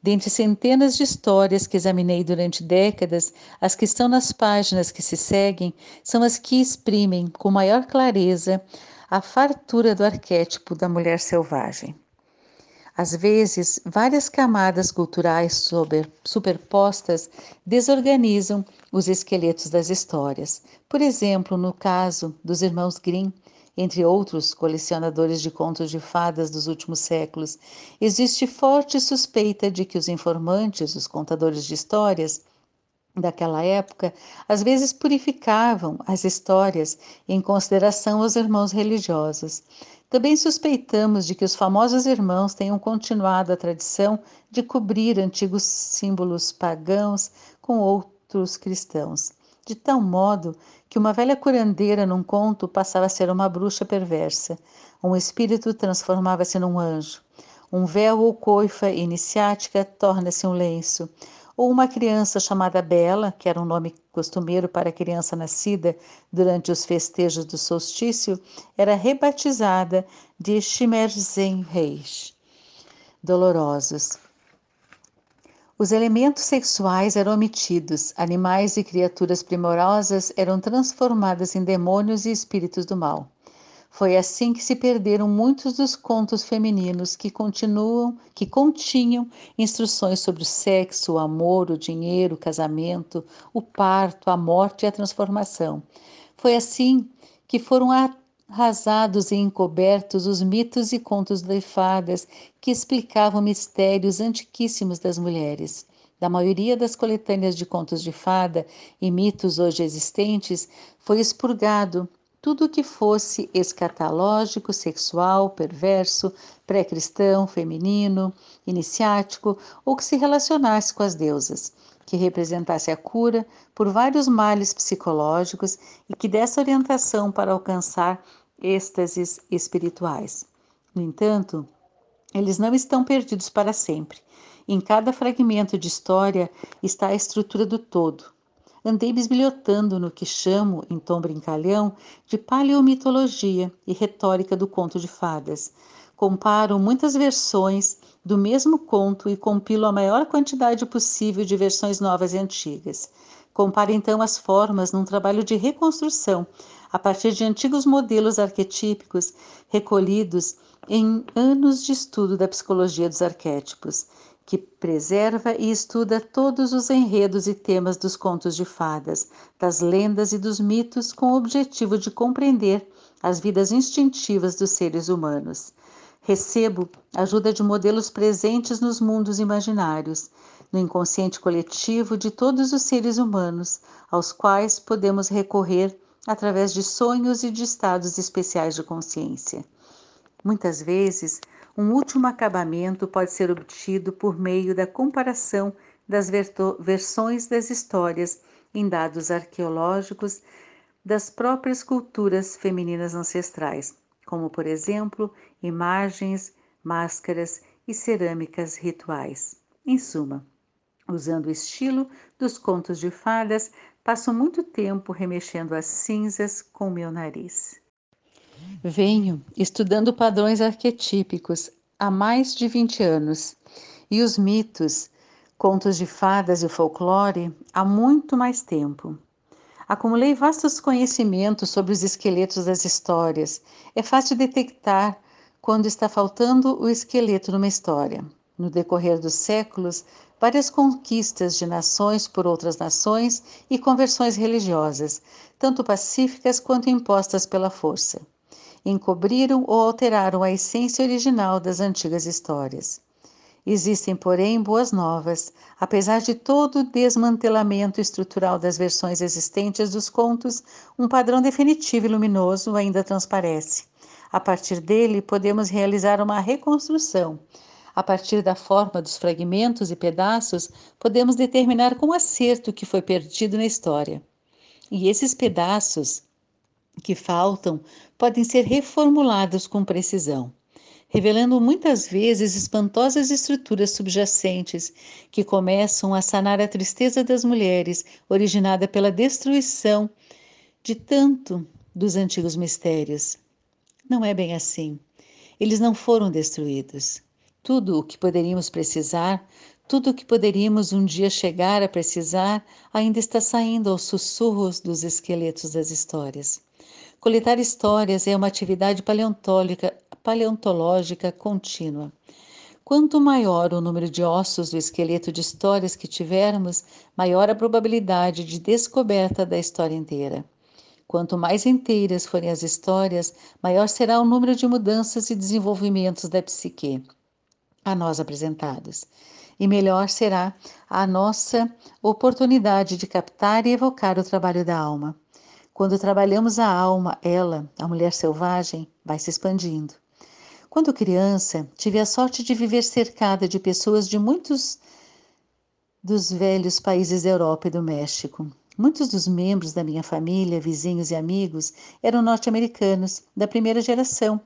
Dentre centenas de histórias que examinei durante décadas, as que estão nas páginas que se seguem são as que exprimem com maior clareza a fartura do arquétipo da mulher selvagem. Às vezes, várias camadas culturais super, superpostas desorganizam os esqueletos das histórias. Por exemplo, no caso dos irmãos Grimm, entre outros colecionadores de contos de fadas dos últimos séculos, existe forte suspeita de que os informantes, os contadores de histórias, daquela época, às vezes purificavam as histórias em consideração aos irmãos religiosos. Também suspeitamos de que os famosos irmãos tenham continuado a tradição de cobrir antigos símbolos pagãos com outros cristãos, de tal modo que uma velha curandeira num conto passava a ser uma bruxa perversa, um espírito transformava-se num anjo, um véu ou coifa iniciática torna-se um lenço, ou uma criança chamada Bela, que era um nome costumeiro para a criança nascida durante os festejos do solstício, era rebatizada de Shimerzen Reis, dolorosos. Os elementos sexuais eram omitidos, animais e criaturas primorosas eram transformadas em demônios e espíritos do mal. Foi assim que se perderam muitos dos contos femininos que continuam, que continham instruções sobre o sexo, o amor, o dinheiro, o casamento, o parto, a morte e a transformação. Foi assim que foram arrasados e encobertos os mitos e contos de fadas que explicavam mistérios antiquíssimos das mulheres. Da maioria das coletâneas de contos de fada e mitos hoje existentes, foi expurgado tudo que fosse escatológico, sexual, perverso, pré-cristão, feminino, iniciático ou que se relacionasse com as deusas, que representasse a cura por vários males psicológicos e que desse orientação para alcançar êxtases espirituais. No entanto, eles não estão perdidos para sempre. Em cada fragmento de história está a estrutura do todo. Andei bisbilhotando no que chamo, em tom brincalhão, de paleomitologia e retórica do conto de fadas. Comparo muitas versões do mesmo conto e compilo a maior quantidade possível de versões novas e antigas. Comparo então as formas num trabalho de reconstrução, a partir de antigos modelos arquetípicos recolhidos em anos de estudo da psicologia dos arquétipos, que preserva e estuda todos os enredos e temas dos contos de fadas, das lendas e dos mitos com o objetivo de compreender as vidas instintivas dos seres humanos. Recebo ajuda de modelos presentes nos mundos imaginários, no inconsciente coletivo de todos os seres humanos, aos quais podemos recorrer através de sonhos e de estados especiais de consciência. Muitas vezes, um último acabamento pode ser obtido por meio da comparação das versões das histórias em dados arqueológicos das próprias culturas femininas ancestrais, como, por exemplo, imagens, máscaras e cerâmicas rituais. Em suma, usando o estilo dos contos de fadas, Passo muito tempo remexendo as cinzas com meu nariz. Venho estudando padrões arquetípicos há mais de 20 anos e os mitos, contos de fadas e folclore há muito mais tempo. Acumulei vastos conhecimentos sobre os esqueletos das histórias. É fácil detectar quando está faltando o esqueleto numa história. No decorrer dos séculos, várias conquistas de nações por outras nações e conversões religiosas, tanto pacíficas quanto impostas pela força. Encobriram ou alteraram a essência original das antigas histórias. Existem, porém, boas novas. Apesar de todo o desmantelamento estrutural das versões existentes dos contos, um padrão definitivo e luminoso ainda transparece. A partir dele, podemos realizar uma reconstrução a partir da forma dos fragmentos e pedaços, podemos determinar com acerto o que foi perdido na história. E esses pedaços que faltam podem ser reformulados com precisão, revelando muitas vezes espantosas estruturas subjacentes que começam a sanar a tristeza das mulheres, originada pela destruição de tanto dos antigos mistérios. Não é bem assim. Eles não foram destruídos. Tudo o que poderíamos precisar, tudo o que poderíamos um dia chegar a precisar, ainda está saindo aos sussurros dos esqueletos das histórias. Coletar histórias é uma atividade paleontológica, contínua. Quanto maior o número de ossos do esqueleto de histórias que tivermos, maior a probabilidade de descoberta da história inteira. Quanto mais inteiras forem as histórias, maior será o número de mudanças e desenvolvimentos da psique a nós apresentados. E melhor será a nossa oportunidade de captar e evocar o trabalho da alma. Quando trabalhamos a alma, ela, a mulher selvagem, vai se expandindo. Quando criança, tive a sorte de viver cercada de pessoas de muitos dos velhos países da Europa e do México. Muitos dos membros da minha família, vizinhos e amigos, eram norte-americanos, da primeira geração,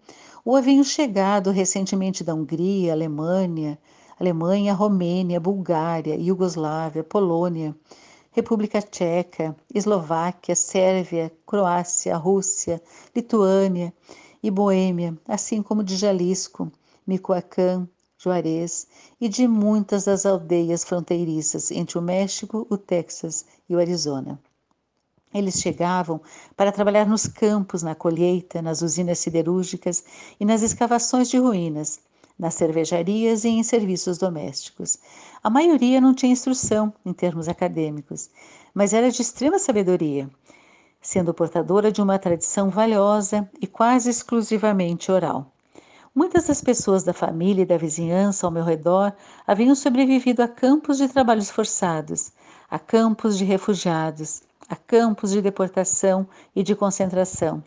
ou haviam chegado recentemente da Hungria, Alemanha, Alemanha, Romênia, Bulgária, Iugoslávia, Polônia, República Tcheca, Eslováquia, Sérvia, Croácia, Rússia, Lituânia e Boêmia, assim como de Jalisco, Micoacán, Juarez e de muitas das aldeias fronteiriças entre o México, o Texas e o Arizona. Eles chegavam para trabalhar nos campos, na colheita, nas usinas siderúrgicas e nas escavações de ruínas, nas cervejarias e em serviços domésticos. A maioria não tinha instrução em termos acadêmicos, mas era de extrema sabedoria, sendo portadora de uma tradição valiosa e quase exclusivamente oral. Muitas das pessoas da família e da vizinhança ao meu redor haviam sobrevivido a campos de trabalhos forçados, a campos de refugiados, a campos de deportação e de concentração,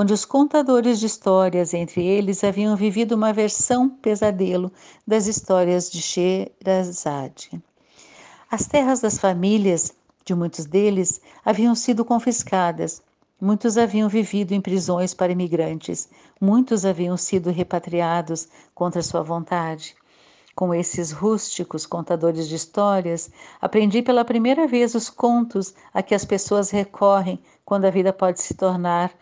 onde os contadores de histórias entre eles haviam vivido uma versão pesadelo das histórias de Sherazade. As terras das famílias de muitos deles haviam sido confiscadas Muitos haviam vivido em prisões para imigrantes, muitos haviam sido repatriados contra sua vontade. Com esses rústicos contadores de histórias, aprendi pela primeira vez os contos a que as pessoas recorrem quando a vida pode se tornar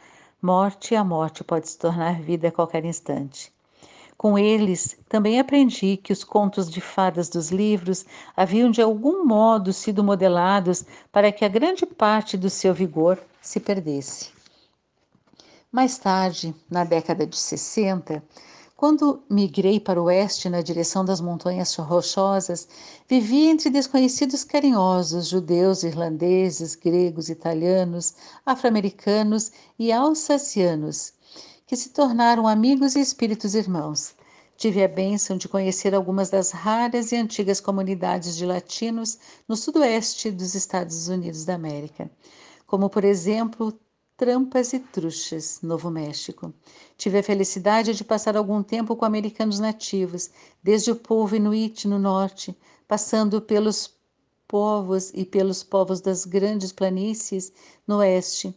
morte e a morte pode se tornar vida a qualquer instante. Com eles, também aprendi que os contos de fadas dos livros haviam de algum modo sido modelados para que a grande parte do seu vigor se perdesse. Mais tarde, na década de 60, quando migrei para o oeste na direção das montanhas rochosas, vivi entre desconhecidos carinhosos, judeus, irlandeses, gregos, italianos, afro-americanos e alsacianos, que se tornaram amigos e espíritos irmãos. Tive a bênção de conhecer algumas das raras e antigas comunidades de latinos no sudoeste dos Estados Unidos da América, como, por exemplo, Trampas e Truchas, Novo México. Tive a felicidade de passar algum tempo com americanos nativos, desde o povo inuit no norte, passando pelos povos e pelos povos das grandes planícies no oeste,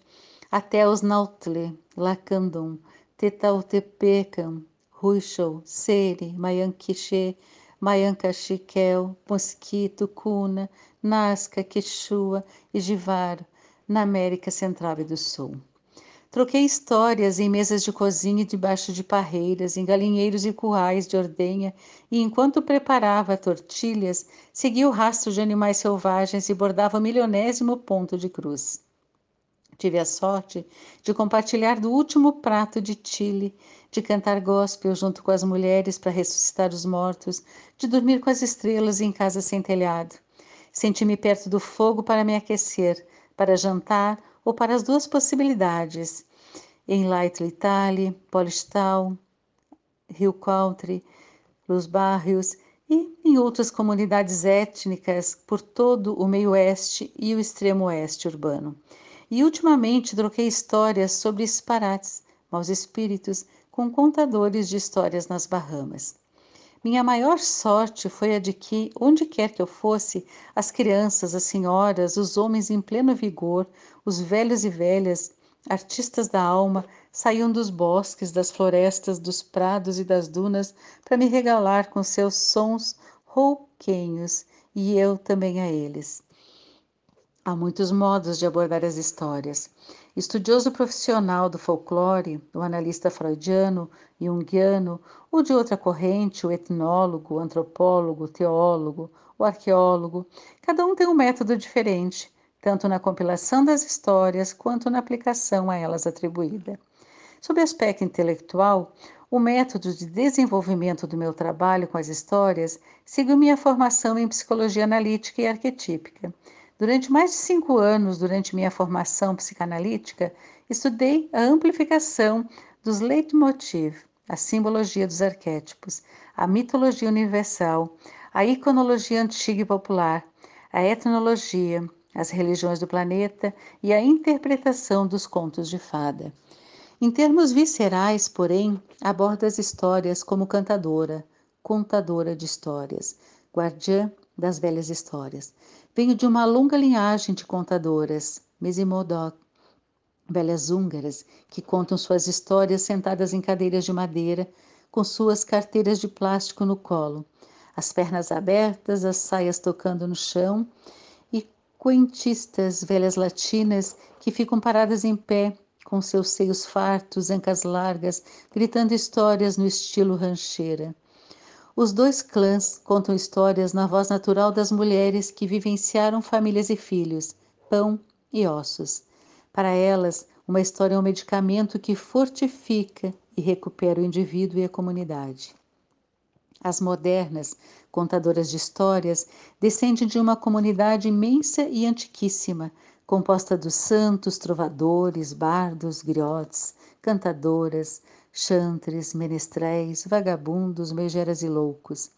até os Nautle, Lacandon, Tetaltepecan, Huichol, Seri, Mayanquiché, Mayancaxiquel, Mosquito, Cuna, Nazca, Quechua e Jivaro, na América Central e do Sul. Troquei histórias em mesas de cozinha debaixo de parreiras, em galinheiros e currais de ordenha, e enquanto preparava tortilhas, segui o rastro de animais selvagens e bordava o milionésimo ponto de cruz. Tive a sorte de compartilhar do último prato de Chile, de cantar gospel junto com as mulheres para ressuscitar os mortos, de dormir com as estrelas em casa sem telhado. Senti-me perto do fogo para me aquecer, para jantar ou para as duas possibilidades. Em Light Italy, Polistal, Rio Country, Los Barrios e em outras comunidades étnicas por todo o meio-oeste e o extremo oeste urbano. E ultimamente troquei histórias sobre disparates, maus espíritos, com contadores de histórias nas Bahamas. Minha maior sorte foi a de que, onde quer que eu fosse, as crianças, as senhoras, os homens em pleno vigor, os velhos e velhas, artistas da alma, saíam dos bosques, das florestas, dos prados e das dunas para me regalar com seus sons rouquenhos, e eu também a eles. Há muitos modos de abordar as histórias. Estudioso profissional do folclore, o analista freudiano, junguiano ou de outra corrente, o etnólogo, o antropólogo, o teólogo, o arqueólogo, cada um tem um método diferente, tanto na compilação das histórias quanto na aplicação a elas atribuída. Sob aspecto intelectual, o método de desenvolvimento do meu trabalho com as histórias seguiu minha formação em psicologia analítica e arquetípica. Durante mais de cinco anos, durante minha formação psicanalítica, estudei a amplificação dos leitmotiv, a simbologia dos arquétipos, a mitologia universal, a iconologia antiga e popular, a etnologia, as religiões do planeta e a interpretação dos contos de fada. Em termos viscerais, porém, aborda as histórias como cantadora, contadora de histórias, guardiã das velhas histórias. Venho de uma longa linhagem de contadoras, Mesimodok, velhas húngaras, que contam suas histórias sentadas em cadeiras de madeira, com suas carteiras de plástico no colo, as pernas abertas, as saias tocando no chão, e quentistas velhas latinas que ficam paradas em pé, com seus seios fartos, ancas largas, gritando histórias no estilo rancheira. Os dois clãs contam histórias na voz natural das mulheres que vivenciaram famílias e filhos, pão e ossos. Para elas, uma história é um medicamento que fortifica e recupera o indivíduo e a comunidade. As modernas, contadoras de histórias, descendem de uma comunidade imensa e antiquíssima, composta dos santos, trovadores, bardos, griotes, cantadoras, chantres, menestréis, vagabundos, megeras e loucos.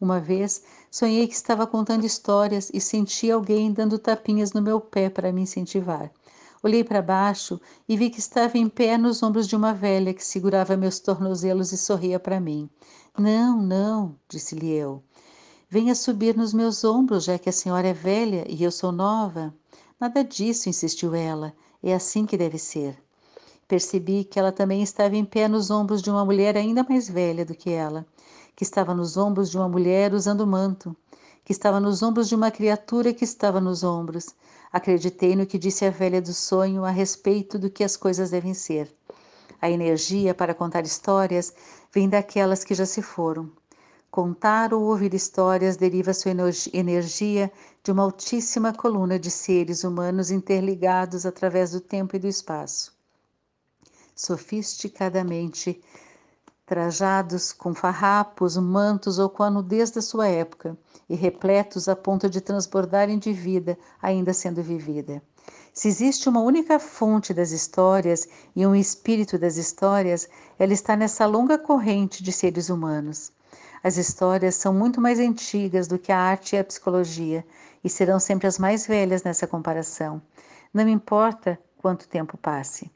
Uma vez sonhei que estava contando histórias e senti alguém dando tapinhas no meu pé para me incentivar. Olhei para baixo e vi que estava em pé nos ombros de uma velha que segurava meus tornozelos e sorria para mim. Não, não, disse-lhe eu. Venha subir nos meus ombros, já que a senhora é velha e eu sou nova. Nada disso, insistiu ela. É assim que deve ser. Percebi que ela também estava em pé nos ombros de uma mulher ainda mais velha do que ela, que estava nos ombros de uma mulher usando manto, que estava nos ombros de uma criatura que estava nos ombros. Acreditei no que disse a velha do sonho a respeito do que as coisas devem ser. A energia para contar histórias vem daquelas que já se foram. Contar ou ouvir histórias deriva sua energia de uma altíssima coluna de seres humanos interligados através do tempo e do espaço sofisticadamente trajados com farrapos, mantos ou com a nudez da sua época, e repletos a ponto de transbordarem de vida, ainda sendo vivida. Se existe uma única fonte das histórias e um espírito das histórias, ela está nessa longa corrente de seres humanos. As histórias são muito mais antigas do que a arte e a psicologia e serão sempre as mais velhas nessa comparação. Não importa quanto tempo passe.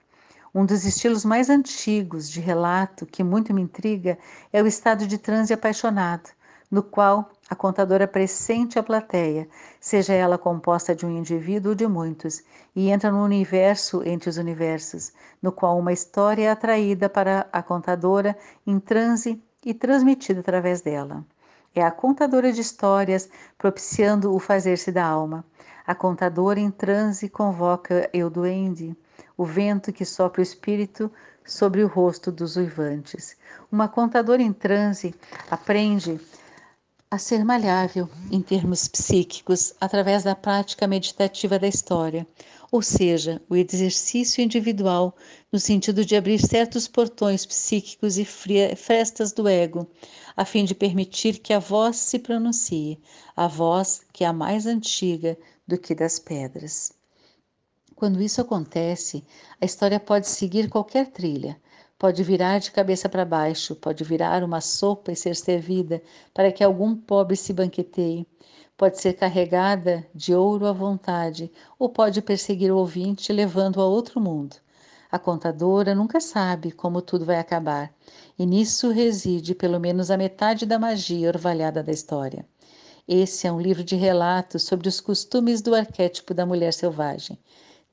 Um dos estilos mais antigos de relato que muito me intriga é o estado de transe apaixonado, no qual a contadora pressente a plateia, seja ela composta de um indivíduo ou de muitos, e entra no universo entre os universos, no qual uma história é atraída para a contadora em transe e transmitida através dela. É a contadora de histórias propiciando o fazer-se da alma. A contadora em transe convoca eu duende, o vento que sopra o espírito sobre o rosto dos uivantes. Uma contadora em transe aprende a ser malhável em termos psíquicos através da prática meditativa da história, ou seja, o exercício individual no sentido de abrir certos portões psíquicos e frestas do ego, a fim de permitir que a voz se pronuncie, a voz que é a mais antiga do que das pedras. Quando isso acontece, a história pode seguir qualquer trilha, pode virar de cabeça para baixo, pode virar uma sopa e ser servida para que algum pobre se banqueteie, pode ser carregada de ouro à vontade, ou pode perseguir o ouvinte levando a outro mundo. A contadora nunca sabe como tudo vai acabar, e nisso reside pelo menos a metade da magia orvalhada da história. Esse é um livro de relatos sobre os costumes do arquétipo da mulher selvagem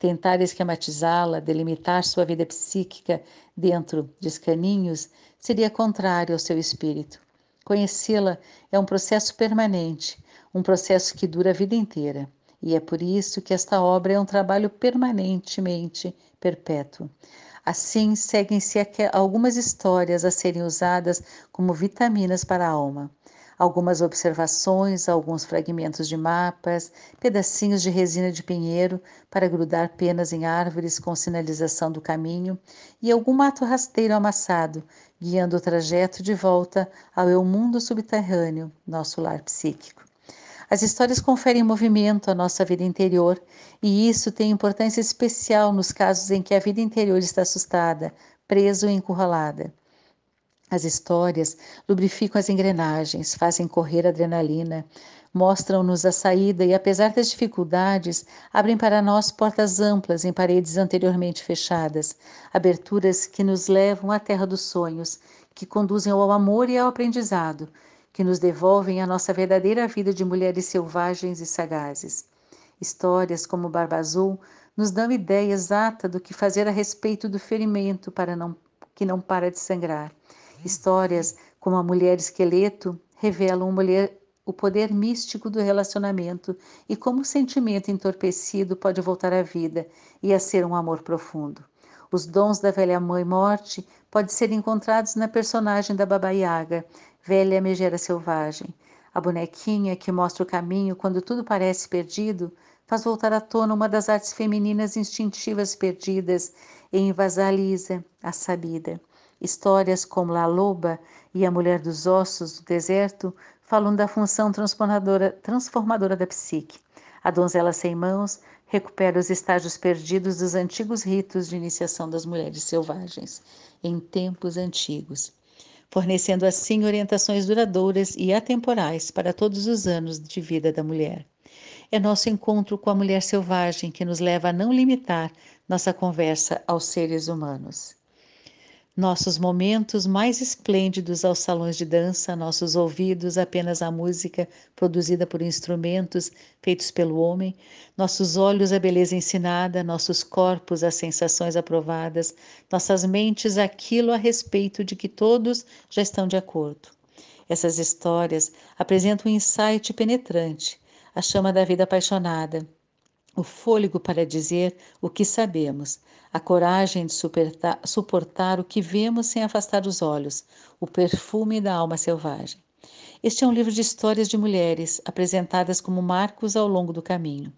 tentar esquematizá-la, delimitar sua vida psíquica dentro de escaninhos, seria contrário ao seu espírito. Conhecê-la é um processo permanente, um processo que dura a vida inteira. e é por isso que esta obra é um trabalho permanentemente perpétuo. Assim, seguem-se algumas histórias a serem usadas como vitaminas para a alma. Algumas observações, alguns fragmentos de mapas, pedacinhos de resina de pinheiro para grudar penas em árvores com sinalização do caminho e algum mato rasteiro amassado, guiando o trajeto de volta ao eu mundo subterrâneo, nosso lar psíquico. As histórias conferem movimento à nossa vida interior e isso tem importância especial nos casos em que a vida interior está assustada, presa ou encurralada. As histórias lubrificam as engrenagens, fazem correr adrenalina, mostram-nos a saída e, apesar das dificuldades, abrem para nós portas amplas em paredes anteriormente fechadas, aberturas que nos levam à terra dos sonhos, que conduzem ao amor e ao aprendizado, que nos devolvem a nossa verdadeira vida de mulheres selvagens e sagazes. Histórias como Barba Azul nos dão ideia exata do que fazer a respeito do ferimento para não, que não para de sangrar. Histórias como a Mulher Esqueleto revelam mulher, o poder místico do relacionamento e como o sentimento entorpecido pode voltar à vida e a ser um amor profundo. Os dons da velha mãe morte podem ser encontrados na personagem da Baba Yaga, velha megera selvagem. A bonequinha que mostra o caminho quando tudo parece perdido faz voltar à tona uma das artes femininas instintivas perdidas em Vasalisa, a sabida. Histórias como La Loba e A Mulher dos Ossos do Deserto falam da função transformadora, transformadora da psique. A donzela sem mãos recupera os estágios perdidos dos antigos ritos de iniciação das mulheres selvagens, em tempos antigos fornecendo assim orientações duradouras e atemporais para todos os anos de vida da mulher. É nosso encontro com a mulher selvagem que nos leva a não limitar nossa conversa aos seres humanos. Nossos momentos mais esplêndidos aos salões de dança, nossos ouvidos apenas à música produzida por instrumentos feitos pelo homem, nossos olhos à beleza ensinada, nossos corpos às sensações aprovadas, nossas mentes aquilo a respeito de que todos já estão de acordo. Essas histórias apresentam um insight penetrante, a chama da vida apaixonada, o fôlego para dizer o que sabemos, a coragem de suportar, o que vemos sem afastar os olhos, o perfume da alma selvagem. Este é um livro de histórias de mulheres apresentadas como marcos ao longo do caminho.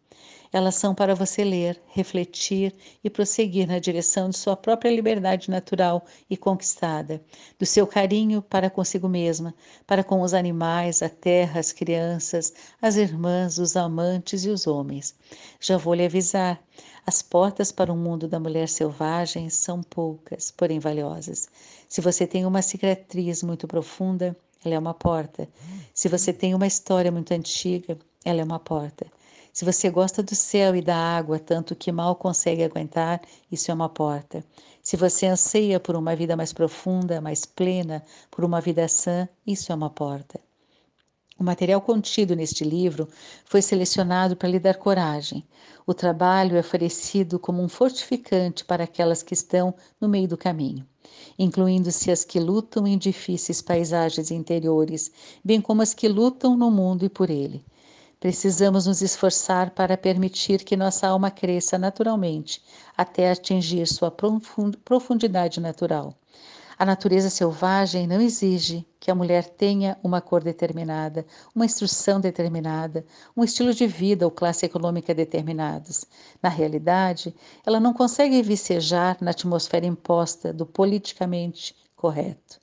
Elas são para você ler, refletir e prosseguir na direção de sua própria liberdade natural e conquistada, do seu carinho para consigo mesma, para com os animais, a terra, as crianças, as irmãs, os amantes e os homens. Já vou lhe avisar. As portas para o mundo da mulher selvagem são poucas, porém valiosas. Se você tem uma cicatriz muito profunda, ela é uma porta. Se você tem uma história muito antiga, ela é uma porta. Se você gosta do céu e da água tanto que mal consegue aguentar, isso é uma porta. Se você anseia por uma vida mais profunda, mais plena, por uma vida sã, isso é uma porta. O material contido neste livro foi selecionado para lhe dar coragem. O trabalho é oferecido como um fortificante para aquelas que estão no meio do caminho, incluindo-se as que lutam em difíceis paisagens interiores, bem como as que lutam no mundo e por ele. Precisamos nos esforçar para permitir que nossa alma cresça naturalmente até atingir sua profundidade natural. A natureza selvagem não exige que a mulher tenha uma cor determinada, uma instrução determinada, um estilo de vida ou classe econômica determinados. Na realidade, ela não consegue vicejar na atmosfera imposta do politicamente correto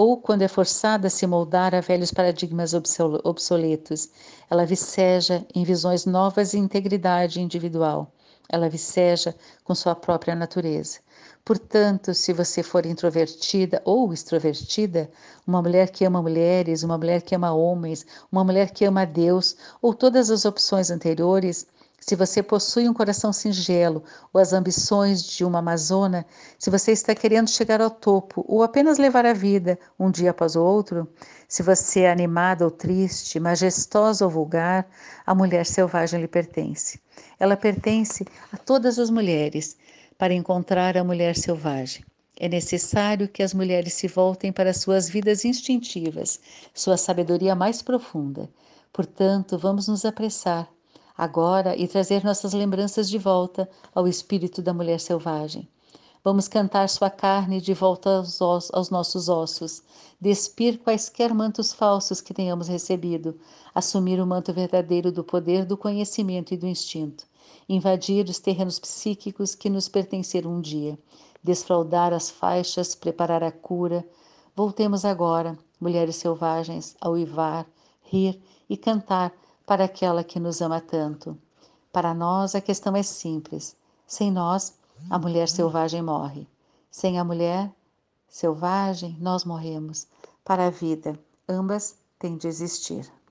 ou quando é forçada a se moldar a velhos paradigmas obsoletos. Ela viceja em visões novas e integridade individual. Ela viceja com sua própria natureza. Portanto, se você for introvertida ou extrovertida, uma mulher que ama mulheres, uma mulher que ama homens, uma mulher que ama Deus, ou todas as opções anteriores, se você possui um coração singelo ou as ambições de uma amazona, se você está querendo chegar ao topo ou apenas levar a vida um dia após o outro, se você é animada ou triste, majestosa ou vulgar, a mulher selvagem lhe pertence. Ela pertence a todas as mulheres para encontrar a mulher selvagem. É necessário que as mulheres se voltem para suas vidas instintivas, sua sabedoria mais profunda. Portanto, vamos nos apressar agora e trazer nossas lembranças de volta ao espírito da mulher selvagem. Vamos cantar sua carne de volta aos, aos, nossos ossos, despir quaisquer mantos falsos que tenhamos recebido, assumir o manto verdadeiro do poder, do conhecimento e do instinto, invadir os terrenos psíquicos que nos pertenceram um dia, desfraudar as faixas, preparar a cura. Voltemos agora, mulheres selvagens, a uivar, rir e cantar para aquela que nos ama tanto. Para nós a questão é simples. Sem nós, a mulher selvagem morre. Sem a mulher selvagem, nós morremos. Para a vida, ambas têm de existir.